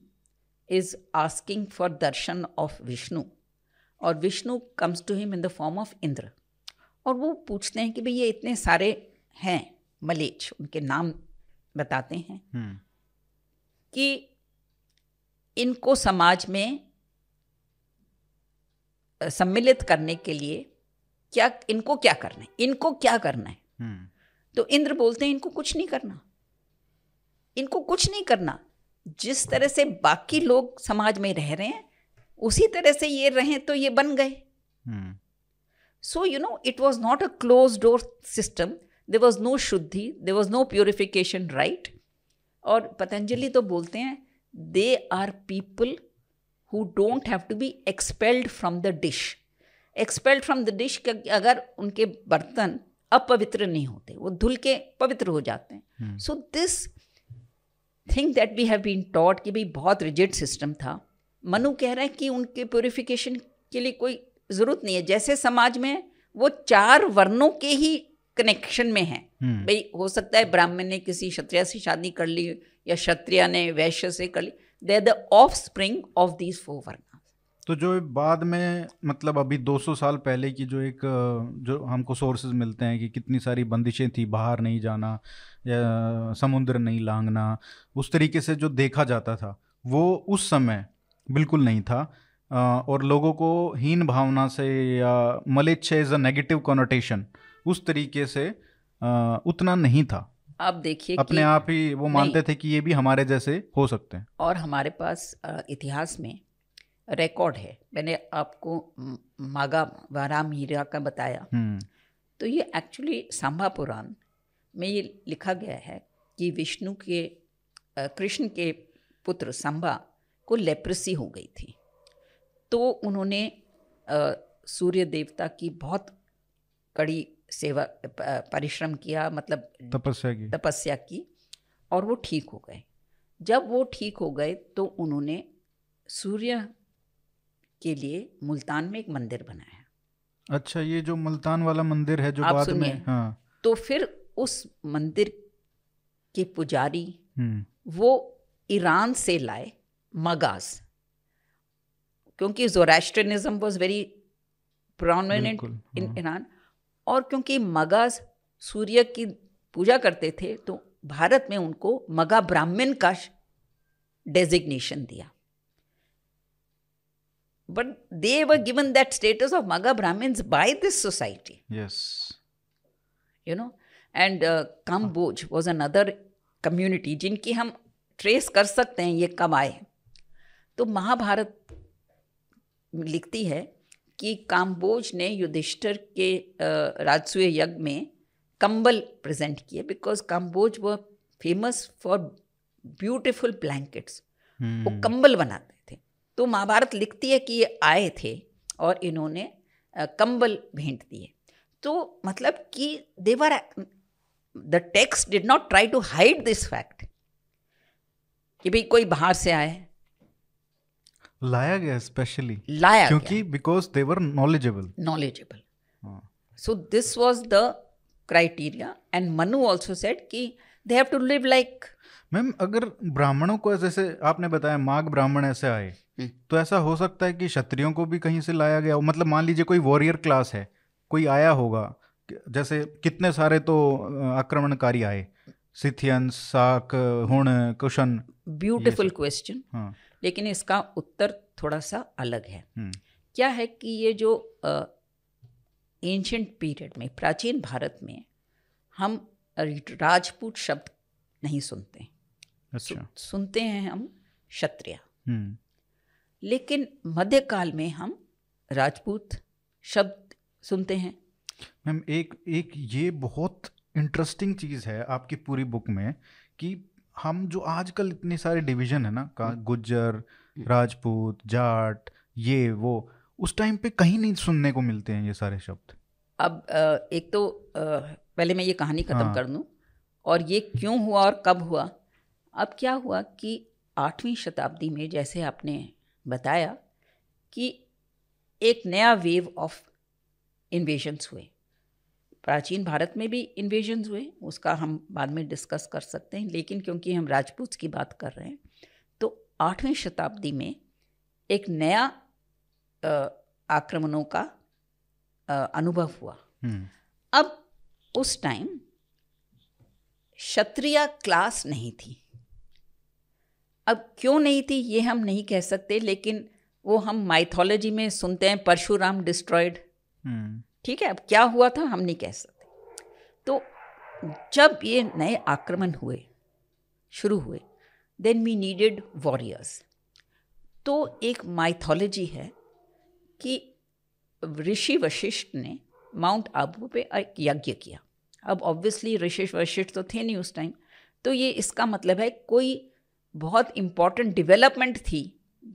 is asking for darshan of Vishnu और Vishnu comes to him in the form of Indra और वो पूछते हैं कि भाई ये इतने सारे हैं मलेच उनके नाम बताते हैं हम्म। कि इनको समाज में सम्मिलित करने के लिए क्या इनको क्या करना है? इनको क्या करना है? हम्म। तो इंद्र बोलते हैं इनको कुछ नहीं करना। इनको कुछ नहीं करना। जिस तरह से बाकी लोग समाज में रह रहे हैं उसी तरह से ये रहें तो ये बन गए। So you know it was not a close door system system. Was no shuddhi there was no purification right और पतंजलि तो बोलते हैं they are people who don't have to be expelled from the dish expelled from the dish अगर उनके बर्तन अपवित्र नहीं होते वो धुल के पवित्र हो जाते हैं। So this think that we have been taught कि भाई बहुत रिजिड सिस्टम था मनु कह रहा है कि उनके प्योरिफिकेशन के लिए कोई ज़रूरत नहीं है। जैसे समाज में वो चार वर्णों के ही कनेक्शन में है। हम्म। भाई हो सकता है ब्राह्मण ने किसी क्षत्रिय से शादी कर ली या क्षत्रिय ने वैश्य से कर ली। They are the offspring of these four varna तो जो बाद में मतलब अभी 200 साल पहले की जो एक जो हमको सोर्सेज मिलते हैं कि कितनी सारी बंदिशें थी बाहर नहीं जाना या समुद्र नहीं लांगना उस तरीके से जो देखा जाता था वो उस समय बिल्कुल नहीं था। और लोगों को हीन भावना से या मलेच्छ इज़ अ नेगेटिव कॉनोटेशन उस तरीके से उतना नहीं था। आप देखिए अपने आप ही वो मानते थे कि ये भी हमारे जैसे हो सकते हैं। और हमारे पास इतिहास में रिकॉर्ड है। मैंने आपको मागा वाराम हीरा का बताया। हम्म। तो ये एक्चुअली सांबा पुराण में ये लिखा गया है कि विष्णु के कृष्ण के पुत्र सांबा को लेप्रसी हो गई थी। तो उन्होंने सूर्य देवता की बहुत कड़ी सेवा परिश्रम किया मतलब तपस्या की। तपस्या की और वो ठीक हो गए। जब वो ठीक हो गए तो उन्होंने सूर्य के लिए मुल्तान में एक मंदिर बनाया अच्छा ये जो मुल्तान वाला मंदिर है जो आप बाद में। हाँ। तो फिर उस मंदिर के पुजारी हम्म। वो ईरान से लाए मगाज क्योंकि Zoroastrianism was very prominent in. Iran और क्योंकि मगाज सूर्य की पूजा करते थे तो भारत में उनको मगा ब्राह्मण का डेजिग्नेशन दिया। But they were given that status of Maga Brahmins by this society yes you know? And uh, Kamboj was another community जिनकी हम ट्रेस कर सकते हैं ये कब आए तो महाभारत लिखती है कि काम्बोज ने युधिष्ठिर के अ, राजसूय यज्ञ में कंबल प्रेजेंट किए बिकॉज़ काम्बोज वो फ़ेमस फॉर ब्यूटिफुल ब्लैंकेट्स वो कंबल बनाते थे तो महाभारत लिखती है कि ये आए थे और इन्होंने कंबल भेंट दिए। तो मतलब कि however the text did not try to hide this fact कि भाई कोई बाहर से आए। लाया गया स्पेशली लाया क्योंकि because they were knowledgeable knowledgeable so this was the criteria and Manu also set कि they have to live like ma'am अगर ब्राह्मणों को जैसे आपने बताया माघ ब्राह्मण ऐसे आए हम्म। तो ऐसा हो सकता है कि क्षत्रियों को भी कहीं से लाया गया हो। मतलब मान लीजिए कोई वॉरियर क्लास है कोई आया होगा जैसे कितने सारे तो आक्रमणकारी आए? सिथियंस साक हुण कुशन ब्यूटिफुल क्वेश्चन हाँ। लेकिन इसका उत्तर थोड़ा सा अलग है। हम्म, क्या है कि ये जो एंशंट पीरियड में प्राचीन भारत में हम राजपूत शब्द नहीं सुनते। अच्छा। सु, सुनते हैं हम क्षत्रिय। हम्म। लेकिन मध्यकाल में हम राजपूत शब्द सुनते हैं। मैम एक एक ये बहुत इंटरेस्टिंग चीज़ है आपकी पूरी बुक में कि हम जो आजकल इतने सारे डिवीज़न है ना का हम्म। गुज्जर राजपूत जाट ये वो उस टाइम पे कहीं नहीं सुनने को मिलते हैं ये सारे शब्द। अब एक तो पहले मैं ये कहानी ख़त्म हाँ। कर दूँ। और ये क्यों हुआ और कब हुआ? अब क्या हुआ कि आठवीं शताब्दी में जैसे आपने बताया कि एक नया वेव ऑफ़ इन्वेजन्स हुए। प्राचीन भारत में भी इन्वेजन्स हुए उसका हम बाद में डिस्कस कर सकते हैं। लेकिन क्योंकि हम राजपूत की बात कर रहे हैं तो आठवीं शताब्दी में एक नया आक्रमणों का अनुभव हुआ। हम्म। अब उस टाइम क्षत्रिय क्लास नहीं थी। अब क्यों नहीं थी ये हम नहीं कह सकते लेकिन वो हम माइथोलॉजी में सुनते हैं परशुराम डिस्ट्रॉयड हम्म। ठीक है अब क्या हुआ था हम नहीं कह सकते। तो जब ये नए आक्रमण हुए शुरू हुए देन वी नीडेड वॉरियर्स तो एक माइथोलॉजी है कि ऋषि वशिष्ठ ने माउंट आबू पे एक यज्ञ किया। अब ऑब्वियसली ऋषि वशिष्ठ तो थे नहीं उस टाइम तो ये इसका मतलब है कोई बहुत इंपॉर्टेंट डेवलपमेंट थी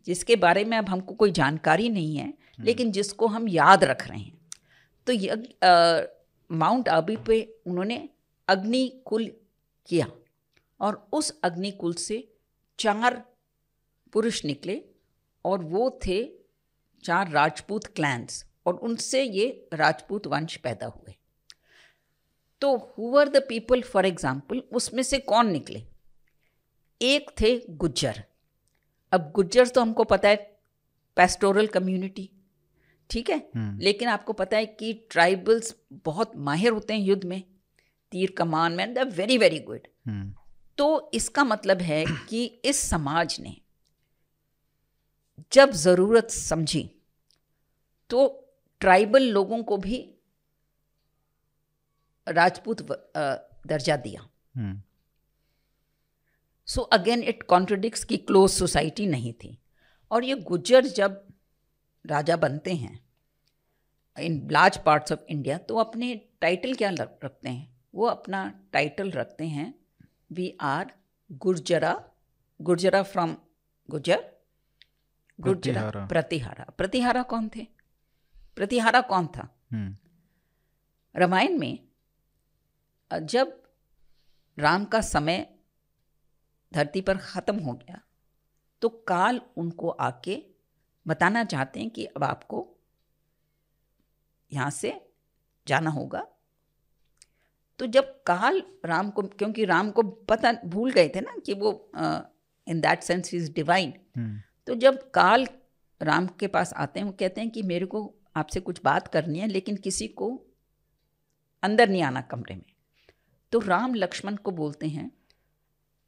जिसके बारे में अब हमको कोई जानकारी नहीं है लेकिन जिसको हम याद रख रहे हैं। तो यज्ञ माउंट आबू पे उन्होंने अग्निकुल किया और उस अग्निकुल से चार पुरुष निकले और वो थे चार राजपूत क्लैंस और उनसे ये राजपूत वंश पैदा हुए। तो whoever the people for example उसमें से कौन निकले? एक थे गुज्जर। अब गुज्जर तो हमको पता है पेस्टोरल कम्युनिटी ठीक है? हम्म। लेकिन आपको पता है कि ट्राइबल्स बहुत माहिर होते हैं युद्ध में। तीर कमान में द वेरी वेरी गुड तो इसका मतलब है कि इस समाज ने जब ज़रूरत समझी तो ट्राइबल लोगों को भी राजपूत दर्जा दिया। सो अगेन इट कॉन्ट्रोडिक्स की क्लोज सोसाइटी नहीं थी। और ये गुज्जर जब राजा बनते हैं in large parts of India तो अपने टाइटल क्या रखते हैं? वो अपना टाइटल रखते हैं we are Gurjara Gurjara from Gujar Gurjara. Pratihara. Pratihara कौन थे? प्रतिहारा कौन था? हम्म। रामायण में जब राम का समय धरती पर ख़त्म हो गया तो काल उनको आके बताना चाहते हैं कि अब आपको यहाँ से जाना होगा। तो जब काल राम को क्योंकि राम को पता भूल गए थे ना कि वो in that sense is divine तो जब काल राम के पास आते हैं वो कहते हैं कि मेरे को आपसे कुछ बात करनी है लेकिन किसी को अंदर नहीं आना कमरे में। तो राम लक्ष्मण को बोलते हैं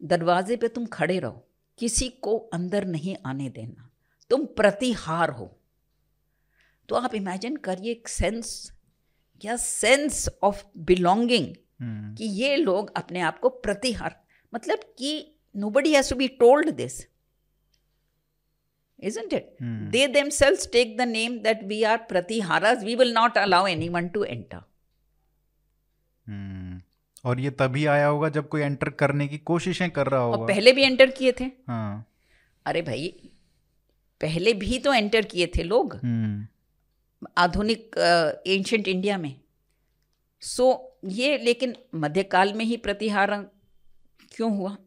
दरवाजे पे तुम खड़े रहो किसी को अंदर नहीं आने देना। तुम प्रतिहार हो। तो आप इमेजिन करिए एक सेंस क्या सेंस ऑफ़ बिलोंगिंग कि ये लोग अपने आप को प्रतिहार मतलब कि nobody has to be told this isn't it? Hmm. they themselves take the name that we are pratiharas. We will not allow anyone to enter. हम्म और ये तभी आया होगा जब कोई एंटर करने की कोशिशें कर रहा और होगा। पहले भी एंटर किए थे? हाँ। अरे भाई पहले भी तो एंटर किए थे लोग। हम्म आधुनिक एंशंट इंडिया में। सो ये लेकिन मध्यकाल में ही प्रतिहार क्यों हुआ?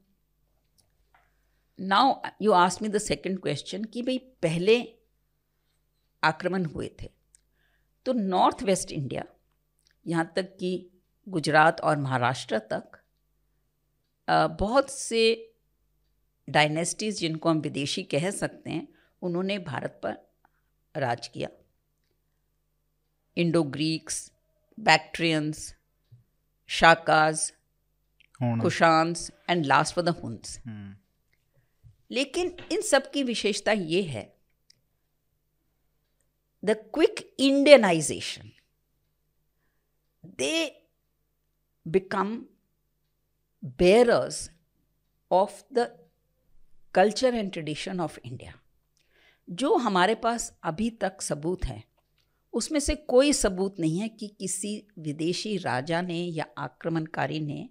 Now you ask me the second question कि भाई पहले आक्रमण हुए थे। तो नॉर्थ वेस्ट इंडिया यहाँ तक कि गुजरात और महाराष्ट्र तक बहुत से डायनेस्टीज जिनको हम विदेशी कह सकते हैं उन्होंने भारत पर राज किया। इंडो ग्रीक्स बैक्ट्रियंस शाकाज होना Kushans and last for the hmm लेकिन इन सब की विशेषता ये है the quick Indianisation they become bearers of the culture and tradition of India जो हमारे पास अभी तक सबूत है, उसमें से कोई सबूत नहीं है कि किसी विदेशी राजा ने या आक्रमणकारी ने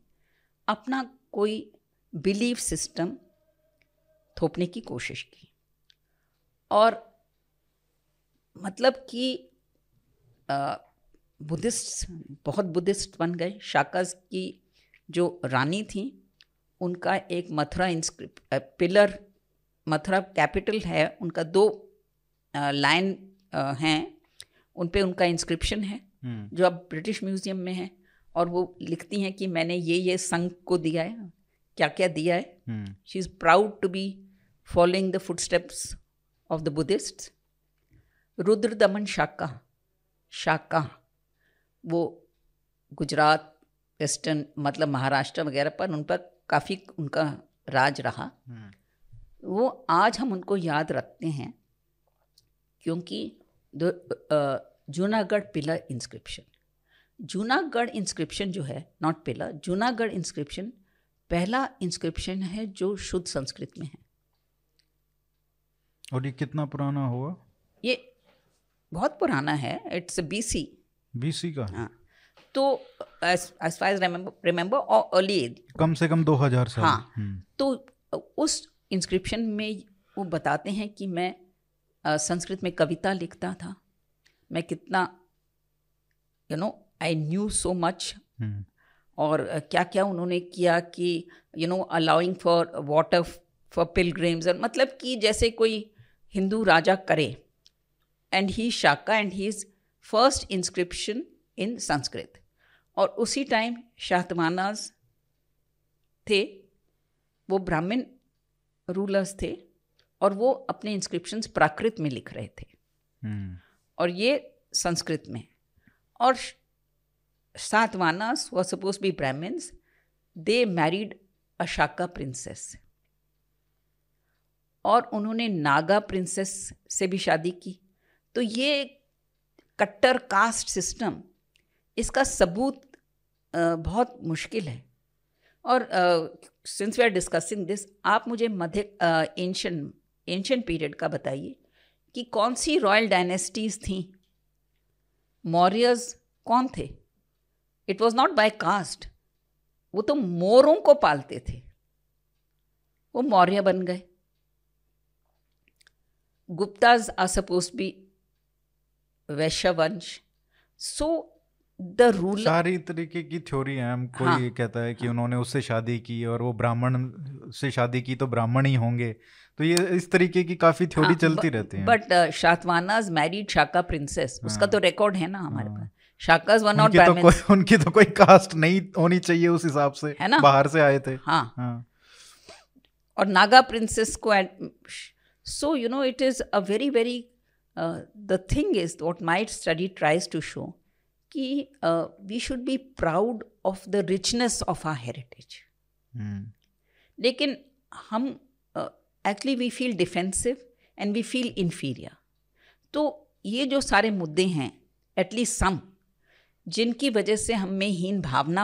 अपना कोई बिलीफ सिस्टम थोपने की कोशिश की। और मतलब कि बुद्धिस्ट बहुत बुद्धिस्ट बन गए। शाकाज की जो रानी थी उनका एक Mathura inscribed pillar Mathura capital है उनका दो लाइन हैं। उन पे उनका इंस्क्रिप्शन है हम्म। जो अब ब्रिटिश म्यूज़ियम में है। और वो लिखती हैं कि मैंने ये ये संघ को दिया है। क्या क्या दिया है? She is proud to be following the footsteps of the Buddhist Rudradaman Shaka Shaka वो गुजरात वेस्टर्न मतलब महाराष्ट्र वगैरह पर उन पर काफ़ी उनका राज रहा। हम्म। वो आज हम उनको याद रखते हैं क्योंकि Junagadh pillar inscription Junagadh inscription जो है नॉट पिलर जूनागढ़ इंस्क्रिप्शन पहला इंस्क्रिप्शन है जो शुद्ध संस्कृत में है। और ये कितना पुराना हुआ? ये बहुत पुराना है इट्स बीसी बीसी का? हाँ तो as as far as remember remember or early कम से कम 2000 साल। हाँ हम्म। तो उस इंस्क्रिप्शन में वो बताते हैं कि मैं संस्कृत में कविता लिखता था। मैं कितना you know I knew so much और क्या क्या उन्होंने किया कि you know allowing for water for pilgrims और मतलब कि जैसे कोई हिंदू राजा करे। And he Shaka and he is first inscription in Sanskrit और उसी टाइम शाहतमानाज थे वो ब्राह्मण रूलर्स थे और वो अपने इंस्क्रिप्शंस प्राकृत में लिख रहे थे। Hmm. और ये संस्कृत में। और सातवानास वर सपोज़ बी ब्राह्मण्स दे मैरिड अशाका प्रिंसेस और उन्होंने नागा प्रिंसेस से भी शादी की। तो ये कट्टर कास्ट सिस्टम इसका सबूत बहुत मुश्किल है। और since we are discussing this आप मुझे मध्य एंशन एंशन पीरियड का बताइए कि कौन सी रॉयल डायनेस्टीज थी? मौर्यज कौन थे? It was not by caste वो तो मोरों को पालते थे। वो मौर्य बन गए। गुप्ताज आर सपोज़ बी वैश्य वंश सो द रूल सारी तरीके की थ्योरी है। हम कोई हाँ, कहता है कि हाँ, उन्होंने उससे शादी की और वो ब्राह्मण से शादी की तो ब्राह्मण ही होंगे। तो ये इस तरीके की काफ़ी थ्योरी हाँ, चलती रहती है। But Satavahanas married Shaka princess उसका तो रिकॉर्ड है ना हमारे हाँ। पास। शाकाज वन नॉट तो कोई उनकी तो कोई कास्ट नहीं होनी चाहिए उस हिसाब से। है ना? बाहर से आए थे। हाँ, हाँ. और नागा प्रिंसेस को so you know it is a very very the thing is what my study tries to show कि we should be proud of the richness of our heritage लेकिन हम actually we feel defensive and we feel inferior तो ये जो सारे मुद्दे हैं at least some जिनकी वजह से हम में हीन भावना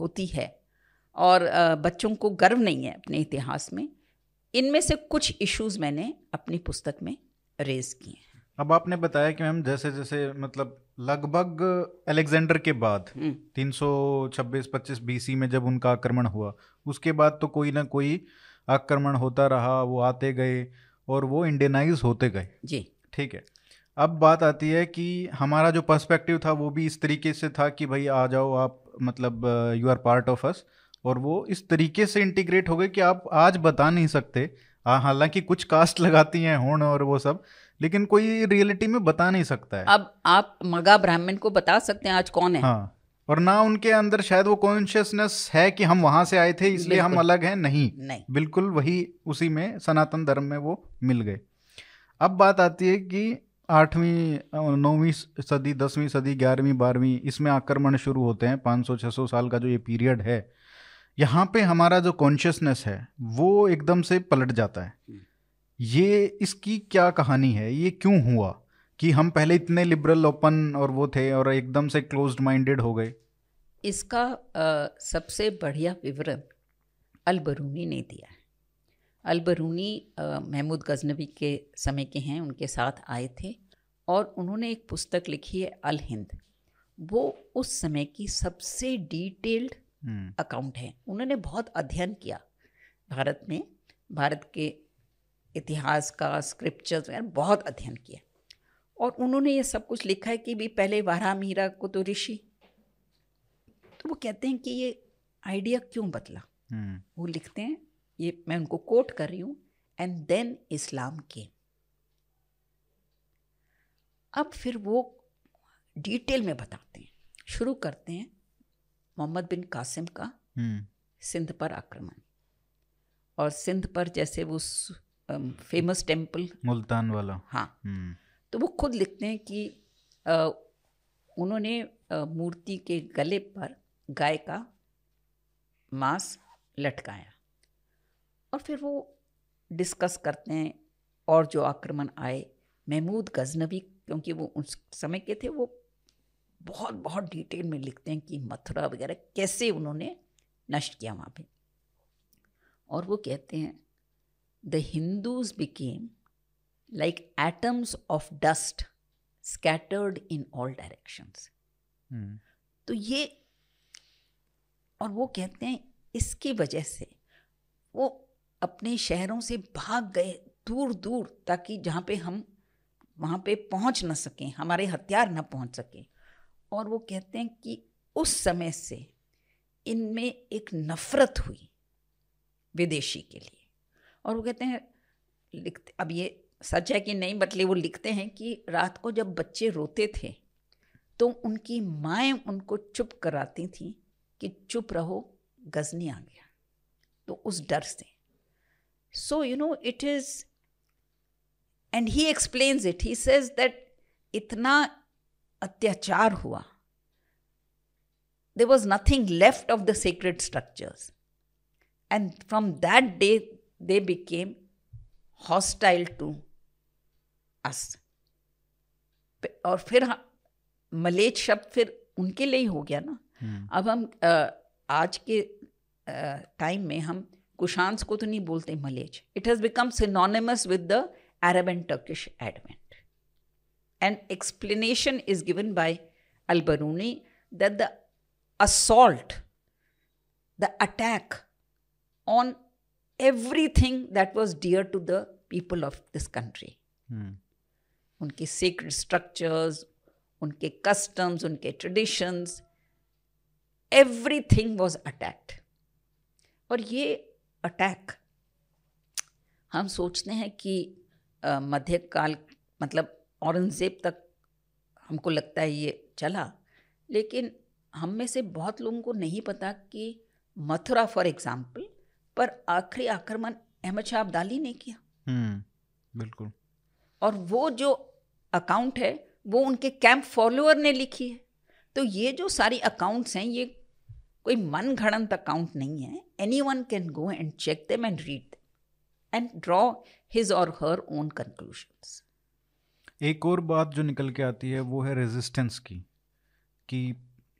होती है और uh, बच्चों को गर्व नहीं है अपने इतिहास में इनमें से कुछ इश्यूज़ मैंने अपनी पुस्तक में रेज किए हैं। अब आपने बताया कि मैम जैसे जैसे मतलब लगभग अलेक्जेंडर के बाद हम्म। तीन सौ छब्बीस पच्चीस बीसी में जब उनका आक्रमण हुआ उसके बाद तो कोई ना कोई आक्रमण होता रहा वो आते गए और वो इंडियनाइज होते गए। जी। ठीक है। अब बात आती है कि हमारा जो पर्सपेक्टिव था वो भी इस तरीके से था कि भाई आ जाओ आप मतलब you are part of us और वो इस तरीके से इंटीग्रेट हो गए कि आप आज बता नहीं सकते। हालाँकि कुछ कास्ट लगाती हैं होण और वो सब लेकिन कोई रियलिटी में बता नहीं सकता है। अब आप मगा ब्राह्मण को बता सकते हैं आज कौन है? हाँ और ना उनके अंदर शायद वो कॉन्शियसनेस है कि हम वहाँ से आए थे इसलिए हम अलग हैं नहीं। नहीं। बिल्कुल वही उसी में सनातन धर्म में वो मिल गए। अब बात आती है कि आठवीं नौवीं सदी दसवीं सदी ग्यारहवीं बारहवीं इसमें आक्रमण शुरू होते हैं पाँच सौ छः सौ साल का जो ये पीरियड है यहाँ पे हमारा जो कॉन्शियसनेस है वो एकदम से पलट जाता है। हम्म। ये इसकी क्या कहानी है? ये क्यों हुआ कि हम पहले इतने लिबरल ओपन और वो थे और एकदम से क्लोज्ड माइंडेड हो गए? इसका आ, सबसे बढ़िया विवरण अलबरूनी ने दिया है। अलबरूनी महमूद गजनबी के समय के हैं उनके साथ आए थे और उन्होंने एक पुस्तक लिखी है अल हिंद। वो उस समय की सबसे डिटेल्ड अकाउंट है। उन्होंने बहुत अध्ययन किया भारत में। भारत के इतिहास का स्क्रिप्चर्स वगैरह बहुत अध्ययन किया। और उन्होंने ये सब कुछ लिखा है कि भी पहले वारा मीरा को तो ऋषि। तो वो कहते हैं कि ये आइडिया क्यों बदला? हम्म, वो लिखते हैं ये मैं उनको कोट कर रही हूँ एंड देन इस्लाम के अब फिर वो डिटेल में बताते हैं। शुरू करते हैं। मोहम्मद बिन कासिम का हम्म, सिंध पर आक्रमण। और सिंध पर जैसे वो फ़ेमस टेंपल मुल्तान वाला। हाँ। हम्म, तो वो खुद लिखते हैं कि अ, उन्होंने मूर्ति के गले पर गाय का मांस लटकाया। और फिर वो डिस्कस करते हैं और जो आक्रमण आए महमूद गजनवी क्योंकि वो उस समय के थे वो बहुत बहुत डिटेल में लिखते हैं कि मथुरा वगैरह कैसे उन्होंने नष्ट किया वहाँ पे। और वो कहते हैं the Hindus became like atoms of dust scattered in all. Hmm, तो ये और वो कहते हैं इसकी वजह से वो अपने शहरों से भाग गए दूर दूर ताकि जहाँ पे हम वहाँ पे पहुँच न सकें हमारे हथियार न पहुँच सकें। और वो कहते हैं कि उस समय से इनमें एक नफरत हुई विदेशी के लिए। और वो कहते हैं, लिखते, अब ये सच है कि नहीं बतले वो लिखते हैं कि रात को जब बच्चे रोते थे तो उनकी माएँ उनको चुप कराती थी कि चुप रहो, गजनी आ गया। तो उस डर से। So you know it is and he explains it he says that इतना अत्याचार हुआ। There was nothing left of the sacred structures. And from that day, they became hostile to us. और फिर मलेच शब्द फिर उनके लिए ही हो गया ना। हम्म, अब हम आज के टाइम में हम कुशांस को तो नहीं बोलते मलेच। It has become synonymous with the Arab and Turkish advent and explanation is given by Alberuni that the assault, the attack on everything that was dear to the people of this country. Hmm, उनके sacred structures, उनके customs, उनके traditions, everything was attacked. और ये attack हम सोचते हैं कि अ, मध्यकाल मतलब औरंगज़ेब तक हमको लगता है ये चला। लेकिन हम में से बहुत लोगों को नहीं पता कि मथुरा फॉर एग्ज़ाम्पल पर आखिरी आक्रमण अहमद शाह अब्दाली ने किया। हम्म, बिल्कुल। और वो जो अकाउंट है वो उनके कैंप फॉलोअर ने लिखी है। तो ये जो सारी अकाउंट्स हैं ये कोई मन घड़ंत अकाउंट नहीं है। Any one can go and check them and read and draw his or her own कंक्लूशंस एक और बात जो निकल के आती है वो है रेजिस्टेंस की कि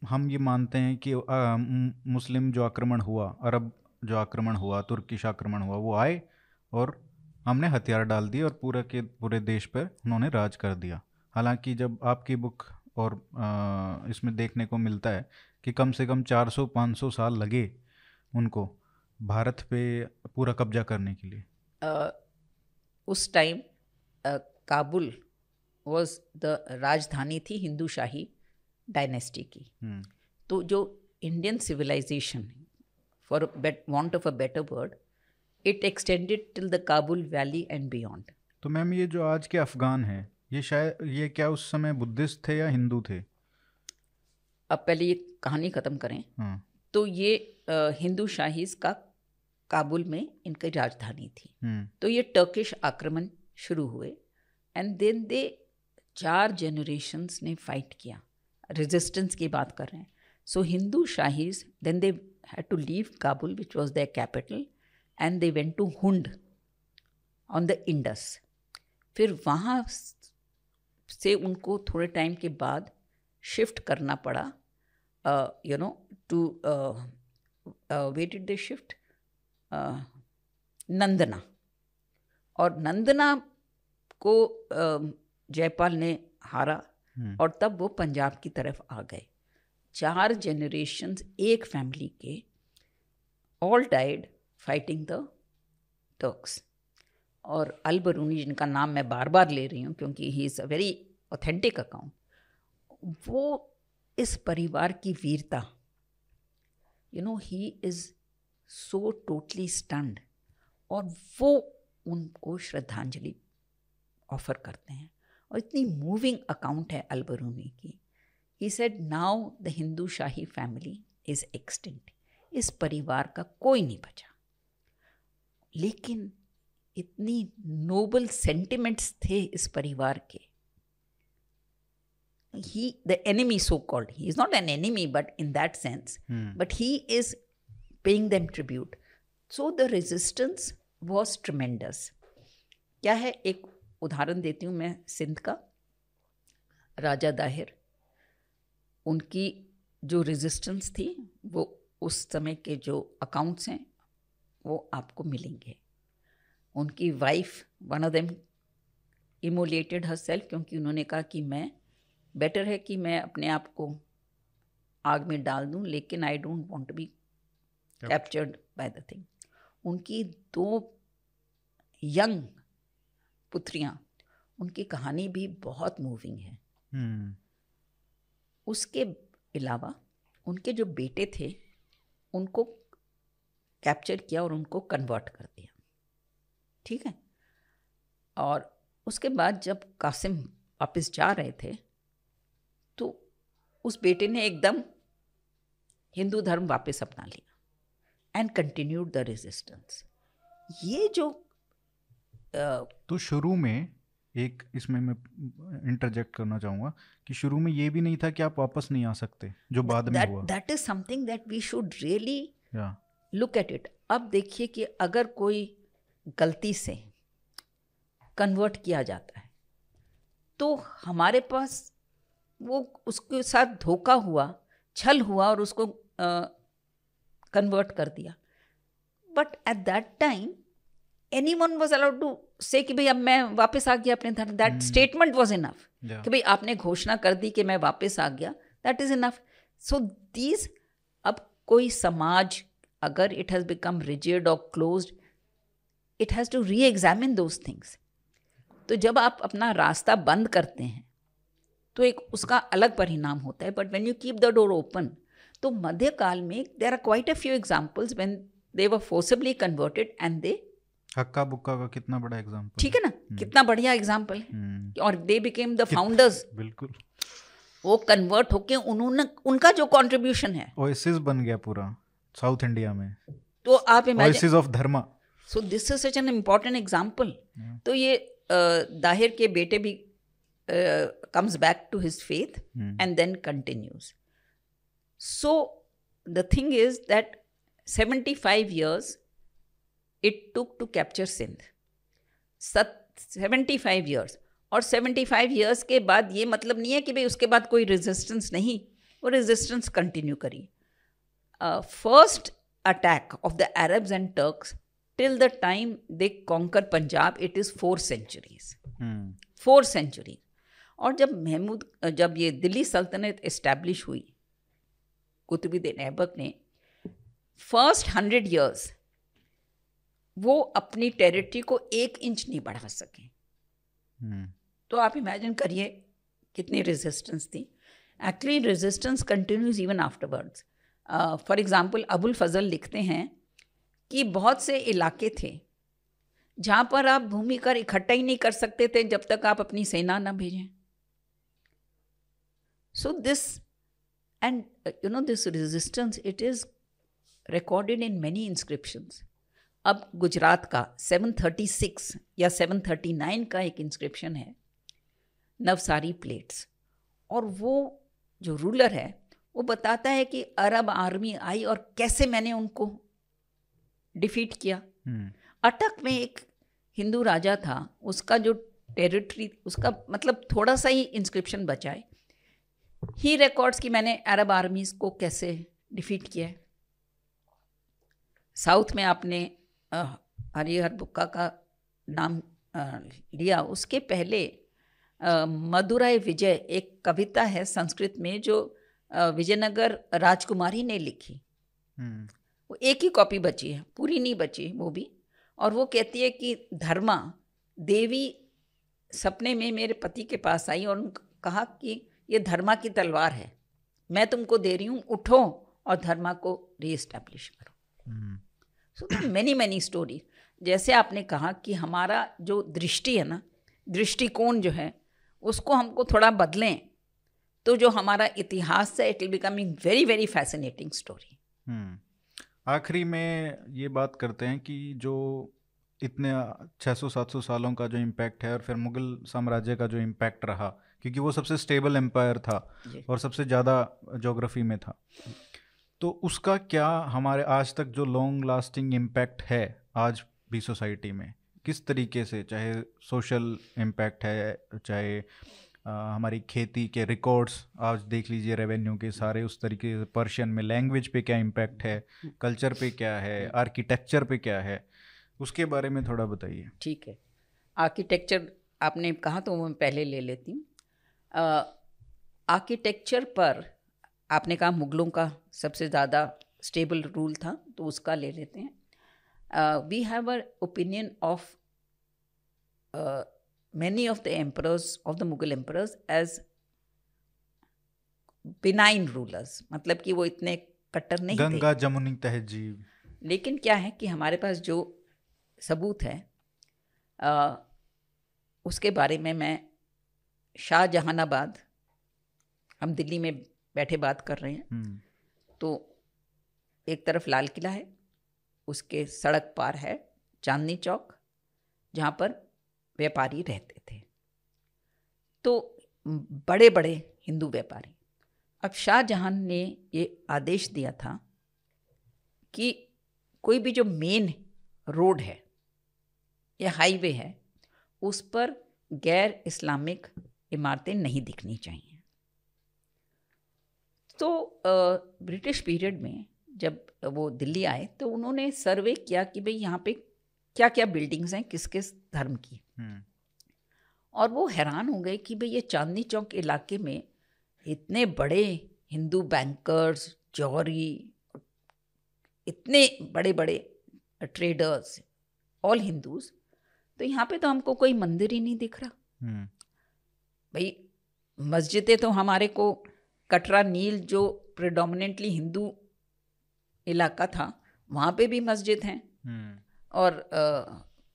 हम ये मानते हैं कि आ, मुस्लिम जो आक्रमण हुआ अरब जो आक्रमण हुआ तुर्किश आक्रमण हुआ वो आए और हमने हथियार डाल दिए और पूरे के पूरे देश पर उन्होंने राज कर दिया। हालाँकि जब आपकी बुक और आ, इसमें देखने को मिलता है कि कम से कम 400-500 साल लगे उनको भारत पे पूरा कब्जा करने के लिए। uh, उस टाइम काबुल वॉज़ द राजधानी थी हिंदू शाही डायनेस्टी की। हम्म, तो जो Indian civilisation for want of a better word it extended till the Kabul valley and beyond तो मैम ये जो आज के अफ़गान हैं ये शायद ये क्या उस समय बुद्धिस्ट थे या हिंदू थे? अब पहले ये कहानी ख़त्म करें। हाँ। तो ये हिंदू शाहीज का काबुल में इनकी राजधानी थी। हम्म। तो ये टर्किश आक्रमण शुरू हुए एंड देन दे चार जनरेशन्स ने फाइट किया। रेजिस्टेंस की बात कर रहे हैं। So Hindu Shahis then they had to leave Kabul which was their capital and they went to Hund on the Indus फिर वहाँ से उनको थोड़े टाइम के बाद शिफ्ट करना पड़ा। You know to way did they shift Nandana और नंदना को अ, जयपाल ने हारा हम्म, और तब वो पंजाब की तरफ़ आ गए। चार जनरेशन्स एक फैमिली के all died fighting the Turks और अल बरूनी जिनका नाम मैं बार बार ले रही हूँ क्योंकि he is a very authentic account वो इस परिवार की वीरता you know he is so totally stunned और वो उनको श्रद्धांजलि ऑफ़र करते हैं। और इतनी मूविंग अकाउंट है अलबरूनी की। He said now the Hindu Shahi family is extinct इस परिवार का कोई नहीं बचा। लेकिन इतनी नोबल सेंटिमेंट्स थे इस परिवार के। He the enemy so called he is not an enemy but in that sense but he is paying them tribute so the resistance was tremendous क्या है? एक उदाहरण देती हूँ मैं सिंध का। राजा दाहिर उनकी जो रेजिस्टेंस थी वो उस समय के जो अकाउंट्स हैं वो आपको मिलेंगे। उनकी wife one of them immolated herself क्योंकि उन्होंने कहा कि मैं बेटर है कि मैं अपने आप को आग में डाल दूँ लेकिन I don't want to be captured by the thing उनकी दो यंग पुत्रियाँ उनकी कहानी भी बहुत मूविंग है। हम्म, उसके अलावा उनके जो बेटे थे उनको कैप्चर किया और उनको कन्वर्ट कर दिया। ठीक है? और उसके बाद जब कासिम वापस जा रहे थे तो उस बेटे ने एकदम हिंदू धर्म वापस अपना लिया एंड कंटिन्यूड द रेजिस्टेंस ये जो तो शुरू में एक इसमें मैं इंटरजेक्ट करना चाहूँगा कि शुरू में ये भी नहीं था कि आप वापस नहीं आ सकते जो बाद में that हुआ। that is something that we should really या। लुक एट इट अब देखिए कि अगर कोई गलती से कन्वर्ट किया जाता है तो हमारे पास वो उसके साथ धोखा हुआ छल हुआ और उसको कन्वर्ट uh, कर दिया। But at that time anyone was allowed to say कि भाई अब मैं वापस आ गया अपने धर्म। दैट स्टेटमेंट वॉज़ इनफ कि भाई आपने घोषणा कर दी कि मैं वापस आ गया। That is enough so these अब कोई समाज अगर इट हैज़ बिकम रिजिड और close it has to reexamine those things तो जब आप अपना रास्ता बंद करते हैं तो एक उसका अलग परिणाम होता है। But when you keep the door open तो मध्यकाल में there are quite a few examples when they were forcibly converted and they Hakka Bukka का कितना बड़ा एग्ज़ाम्पल ठीक है ना? कितना बढ़िया एग्ज़ाम्पल है। हम्म, और दे बिकेम द फाउंडर्स बिल्कुल। वो कन्वर्ट होके उन्होंने उनका जो कंट्रीब्यूशन है। ओएसिस बन गया पूरा साउथ इंडिया में। तो आप oasis of dharma so this is such an important example तो ये दाहिर के बेटे भी comes back to his faith and then continues. So the thing is that 75 years it took to capture Sindh सत 75 years. और सेवेंटी फाइव ईयर्स के बाद ये मतलब नहीं है कि भाई उसके बाद कोई रेजिस्टेंस नहीं। वो रेजिस्टेंस कंटिन्यू करी। First attack of the Arabs and Turks till the time they conquer Punjab it is four centuries four century और जब महमूद जब ये दिल्ली सल्तनत इस्टेब्लिश हुई कुतुबुद्दीन ऐबक ने फ़र्स्ट हंड्रेड इयर्स वो अपनी टेरिटरी को एक इंच नहीं बढ़ा सके। हम्म, तो आप इमेजिन करिए कितनी रेजिस्टेंस थी। Actually resistance continues even afterwards for example Abul Fazl लिखते हैं कि बहुत से इलाके थे जहाँ पर आप भूमि कर इकट्ठा ही नहीं कर सकते थे जब तक आप अपनी सेना ना भेजें। So this and you know this resistance it is recorded in many inscriptions अब गुजरात का 736 या 739 का एक इंस्क्रिप्शन है नवसारी प्लेट्स और वो जो रूलर है वो बताता है कि अरब आर्मी आई और कैसे मैंने उनको डिफीट किया। हम्म, अटक में एक हिंदू राजा था उसका जो टेरिटरी उसका मतलब थोड़ा सा ही इंस्क्रिप्शन बचा है। ही रिकॉर्ड्स कि मैंने अरब आर्मीज को कैसे डिफीट किया है। साउथ में आपने हरिहर बुक्का का नाम लिया। उसके पहले मदुराई विजय एक कविता है संस्कृत में जो विजयनगर राजकुमारी ने लिखी। हम्म। वो एक ही कॉपी बची है पूरी नहीं बची वो भी। और वो कहती है कि धर्मा देवी सपने में मेरे पति के पास आई और कहा कि ये धर्मा की तलवार है। मैं तुमको दे रही हूँ उठो और धर्मा को रीएस्टैब्लिश करो। सो मैनी मैनी स्टोरी जैसे आपने कहा कि हमारा जो दृष्टि है ना दृष्टिकोण जो है उसको हमको थोड़ा बदलें तो जो हमारा इतिहास है it will becoming very very fascinating story आखिरी में ये बात करते हैं कि जो इतने 600-700 सालों का जो इम्पैक्ट है और फिर मुगल साम्राज्य का जो इम्पैक्ट रहा क्योंकि वो सबसे स्टेबल एम्पायर था और सबसे ज़्यादा जोग्राफी में था। तो उसका क्या हमारे आज तक जो लॉन्ग लास्टिंग इम्पैक्ट है आज भी सोसाइटी में? किस तरीके से? चाहे सोशल इम्पैक्ट है चाहे अ, हमारी खेती के रिकॉर्ड्स आज देख लीजिए रेवेन्यू के सारे उस तरीके से पर्शियन में लैंग्वेज पे क्या इम्पैक्ट है कल्चर पे क्या है आर्किटेक्चर पे क्या है उसके बारे में थोड़ा बताइए। ठीक है। आर्किटेक्चर आपने कहा तो मैं पहले ले लेती हूँ। आर्किटेक्चर पर आपने कहा मुगलों का सबसे ज़्यादा स्टेबल रूल था तो उसका ले लेते हैं। We have a opinion of many of the emperors of the Mughal emperors as benign rulers मतलब कि वो इतने कट्टर नहीं गंगा जमुनी तहजीब। लेकिन क्या है कि हमारे पास जो सबूत है आ, उसके बारे में मैं शाहजहानाबाद हम दिल्ली में बैठे बात कर रहे हैं। हम्म। तो एक तरफ़ लाल किला है उसके सड़क पार है चांदनी चौक जहाँ पर व्यापारी रहते थे। तो बड़े बड़े हिंदू व्यापारी। अब शाहजहां ने ये आदेश दिया था कि कोई भी जो मेन रोड है या हाईवे है उस पर गैर इस्लामिक इमारतें नहीं दिखनी चाहिए। तो ब्रिटिश पीरियड में जब वो दिल्ली आए तो उन्होंने सर्वे किया कि भाई यहाँ पे क्या क्या बिल्डिंग्स हैं किस किस धर्म की। हम्म। और वो हैरान हो गए कि भाई ये चांदनी चौक इलाके में इतने बड़े हिंदू बैंकर्स जौहरी इतने बड़े बड़े ट्रेडर्स ऑल हिंदूज तो यहाँ पे तो हमको कोई मंदिर ही नहीं दिख रहा। हम्म। भाई मस्जिदें तो हमारे को कटरा नील जो प्रिडोमिनेंटली हिंदू इलाका था वहाँ पे भी मस्जिद हैं। हम्म। और अ,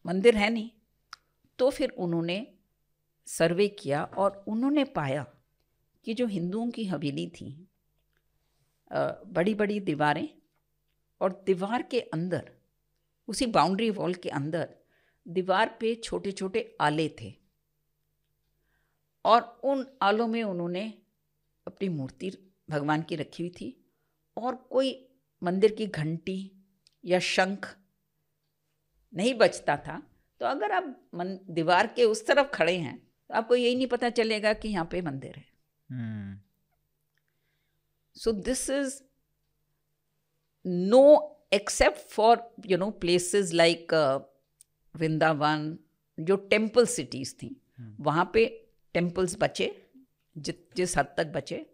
मंदिर है नहीं। तो फिर उन्होंने सर्वे किया और उन्होंने पाया कि जो हिंदुओं की हवेली थी बड़ी बड़ी दीवारें और दीवार के अंदर उसी बाउंड्री वॉल के अंदर दीवार पे छोटे छोटे आले थे। और उन आलों में उन्होंने अपनी मूर्ति भगवान की रखी हुई थी और कोई मंदिर की घंटी या शंख नहीं बचता था। तो अगर आप मन दीवार के उस तरफ़ खड़े हैं तो आपको यही नहीं पता चलेगा कि यहाँ पे मंदिर है। So this is no except for you know places like Vrindavan जो टेंपल सिटीज़ थी hmm. वहाँ पे टेम्पल्स बचे। जिस जिस हद तक बचे।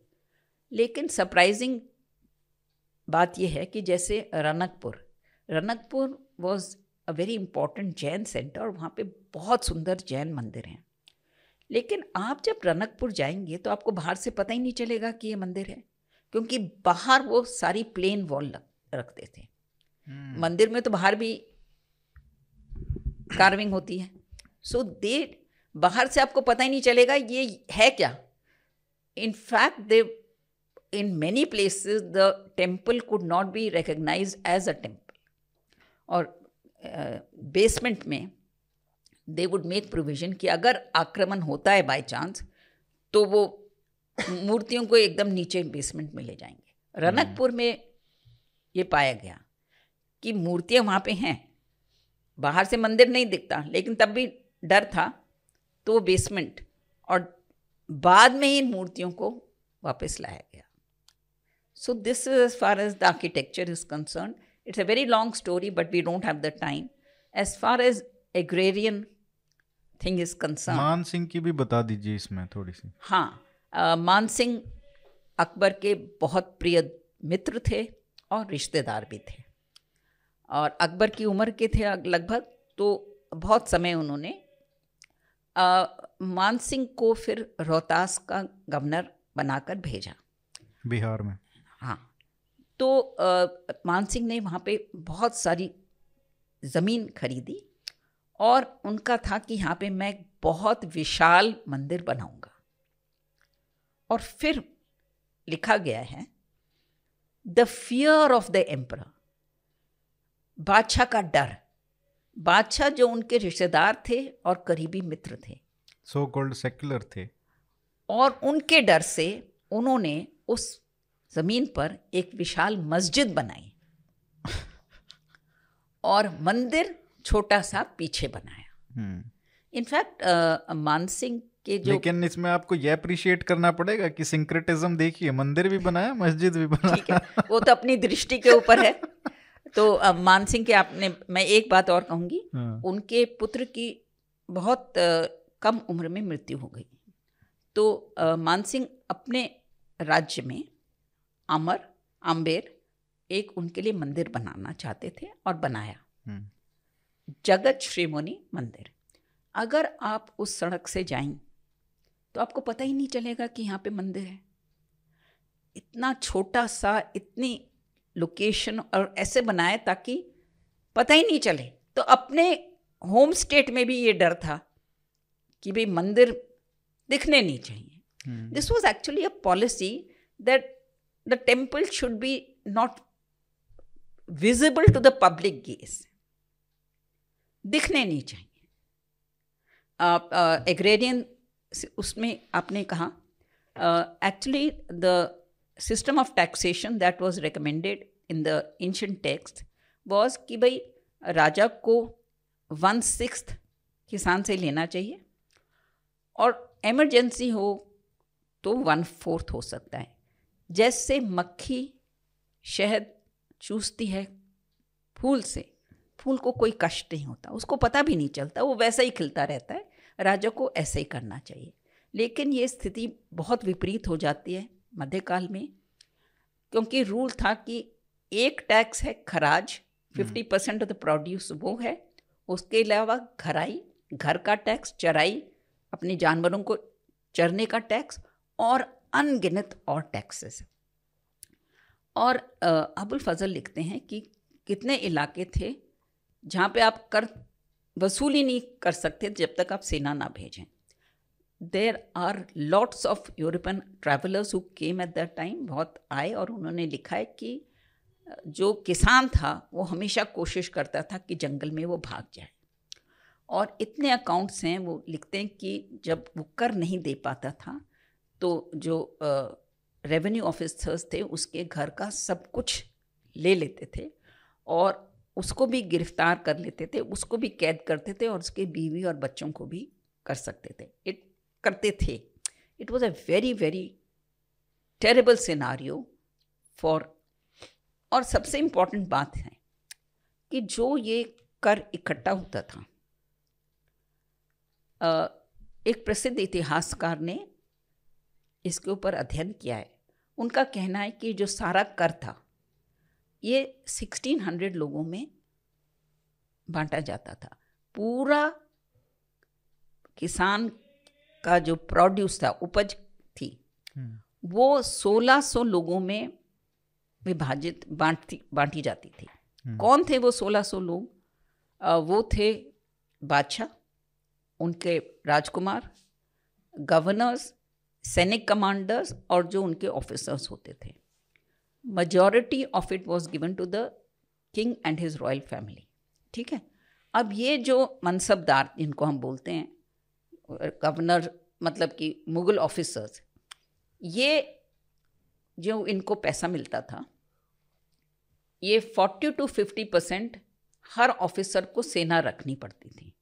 लेकिन सरप्राइजिंग बात यह है कि जैसे Ranakpur Ranakpur was a very important Jain centre और वहाँ पे बहुत सुंदर जैन मंदिर हैं। लेकिन आप जब रनकपुर जाएँगे तो आपको बाहर से पता ही नहीं चलेगा कि ये मंदिर है क्योंकि बाहर वो सारी प्लेन वॉल रखते थे। हम्म। मंदिर में तो बाहर भी कार्विंग होती है। सो so, दे बाहर से आपको पता ही नहीं चलेगा ये है क्या। In fact they in many places the temple could not be recognise as a temple और बेसमेंट में दे वुड मेक प्रोविज़न कि अगर आक्रमण होता है बाय चांस तो वो मूर्तियों को एकदम नीचे बेसमेंट में ले जाएँगे। रनकपुर में ये पाया गया कि मूर्तियाँ वहाँ पे हैं। बाहर से मंदिर नहीं दिखता, लेकिन तब भी डर था तो वो बेसमेंट और बाद में ही इन मूर्तियों को वापस लाया गया। So this is as far as the architecture is concern it's a very long story but we don't have the time as far as agrarian thing is concern Man Singh की भी बता दीजिए इसमें थोड़ी सी। हाँ अ, मान सिंह अकबर के बहुत प्रिय मित्र थे और रिश्तेदार भी थे। और अकबर की उम्र के थे लगभग तो बहुत समय उन्होंने मान सिंह को फिर रोहतास का गवर्नर बनाकर भेजा। बिहार में। हाँ तो अ, मान सिंह ने वहाँ पे बहुत सारी ज़मीन खरीदी और उनका था कि यहाँ पे मैं बहुत विशाल मंदिर बनाऊँगा। और फिर लिखा गया है the fear of the emperor बादशाह का डर बादशाह जो उनके रिश्तेदार थे और करीबी मित्र थे सो कॉल्ड सेक्युलर थे। और उनके डर से उन्होंने उस ज़मीन पर एक विशाल मस्जिद बनाई और मंदिर छोटा सा पीछे बनाया। इनफैक्ट मानसिंह के जो लेकिन इसमें आपको ये अप्रिशिएट करना पड़ेगा कि सिंक्रेटिज्म देखिए मंदिर भी बनाया मस्जिद भी ठीक है बनाया वो तो अपनी दृष्टि के ऊपर है। तो अ, मानसिंह के आपने मैं एक बात और कहूँगी हाँ, उनके पुत्र की बहुत कम उम्र में मृत्यु हो गई। तो मानसिंह अपने राज्य में अमर आम्बेर एक उनके लिए मंदिर बनाना चाहते थे और बनाया। हम्म, जगत श्रीमुनि मंदिर। अगर आप उस सड़क से जाएँ तो आपको पता ही नहीं चलेगा कि यहाँ पे मंदिर है। इतना छोटा सा इतनी लोकेशन और ऐसे बनाए ताकि पता ही नहीं चले। तो अपने होम स्टेट में भी ये डर था। कि भाई मंदिर दिखने नहीं चाहिए। This was actually a policy that the temple should be not visible to the public public gaze. दिखने नहीं चाहिए। एग्रेरियन उसमें आपने कहा actually the system of taxation that was recommended in the ancient text was कि भाई राजा को one six किसान से लेना चाहिए। और इमरजेंसी हो तो वन फोर्थ हो सकता है। जैसे मक्खी शहद चूसती है फूल से फूल को कोई कष्ट नहीं होता उसको पता भी नहीं चलता वो वैसा ही खिलता रहता है राजा को ऐसे ही करना चाहिए। लेकिन ये स्थिति बहुत विपरीत हो जाती है मध्यकाल में क्योंकि रूल था कि एक टैक्स है खराज fifty percent of the produce वो है उसके अलावा घराई घर का टैक्स चराई अपने जानवरों को चरने का टैक्स और अनगिनत और टैक्सेस। और अबुल फजल लिखते हैं कि कितने इलाके थे जहाँ पे आप कर, वसूली नहीं कर सकते जब तक आप सेना ना भेजें। There are lots of European travellers who came at that time बहुत आए और उन्होंने लिखा है कि जो किसान था वो हमेशा कोशिश करता था कि जंगल में वो भाग जाए। और इतने अकाउंट्स हैं वो लिखते हैं कि जब वो कर नहीं दे पाता था तो जो रेवेन्यू ऑफिसर्स थे उसके घर का सब कुछ ले लेते थे और उसको भी गिरफ़्तार कर लेते थे, उसको भी कैद करते थे और उसके बीवी और बच्चों को भी कर सकते थे। इट करते थे। It was a very very terrible scenario for और सबसे इंपॉर्टेंट बात है कि जो ये कर इकट्ठा होता था एक प्रसिद्ध इतिहासकार ने इसके ऊपर अध्ययन किया है। उनका कहना है कि जो सारा कर था ये 1600 लोगों में बांटा जाता था। पूरा किसान का जो प्रोड्यूस था उपज थी हम्म, वो 1600 लोगों में विभाजित बांटती बांटी जाती थी। हम्म। कौन थे वो 1600 लोग? अ, वो थे बादशाह। उनके राजकुमार गवर्नर्स सैनिक कमांडर्स और जो उनके ऑफिसर्स होते थे। Majority of it was given to the king and his royal family ठीक है? अब ये जो मनसबदार जिनको हम बोलते हैं गवर्नर मतलब कि मुगल ऑफिसर्स ये जो इनको पैसा मिलता था, ये फोर्टी टू फिफ्टी परसेंट हर ऑफिसर को सेना रखनी पड़ती थी।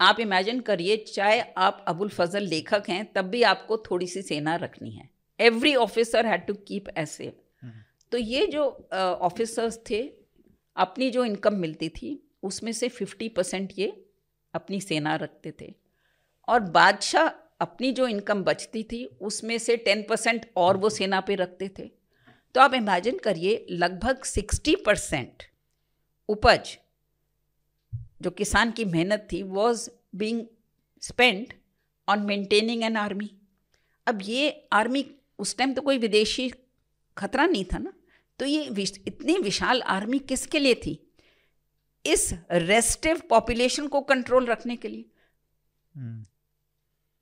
आप इमेजिन करिए चाहे आप अबुल फजल लेखक हैं तब भी आपको थोड़ी सी सेना रखनी है। Every officer had to keep ऐसे तो ये जो ऑफिसर्स थे अपनी जो इनकम मिलती थी उसमें से फिफ्टी परसेंट ये अपनी सेना रखते थे। और बादशाह अपनी जो इनकम बचती थी उसमें से टेन परसेंट और वो सेना पे रखते थे। तो आप इमेजिन करिए लगभग सिक्सटी परसेंट उपज जो किसान की मेहनत थी was being spend on maintaining an army अब ये आर्मी उस टाइम तो कोई विदेशी खतरा नहीं था ना? तो ये विश, इतनी विशाल आर्मी किसके लिए थी? इस रेस्टिव पॉपुलेशन को कंट्रोल रखने के लिए।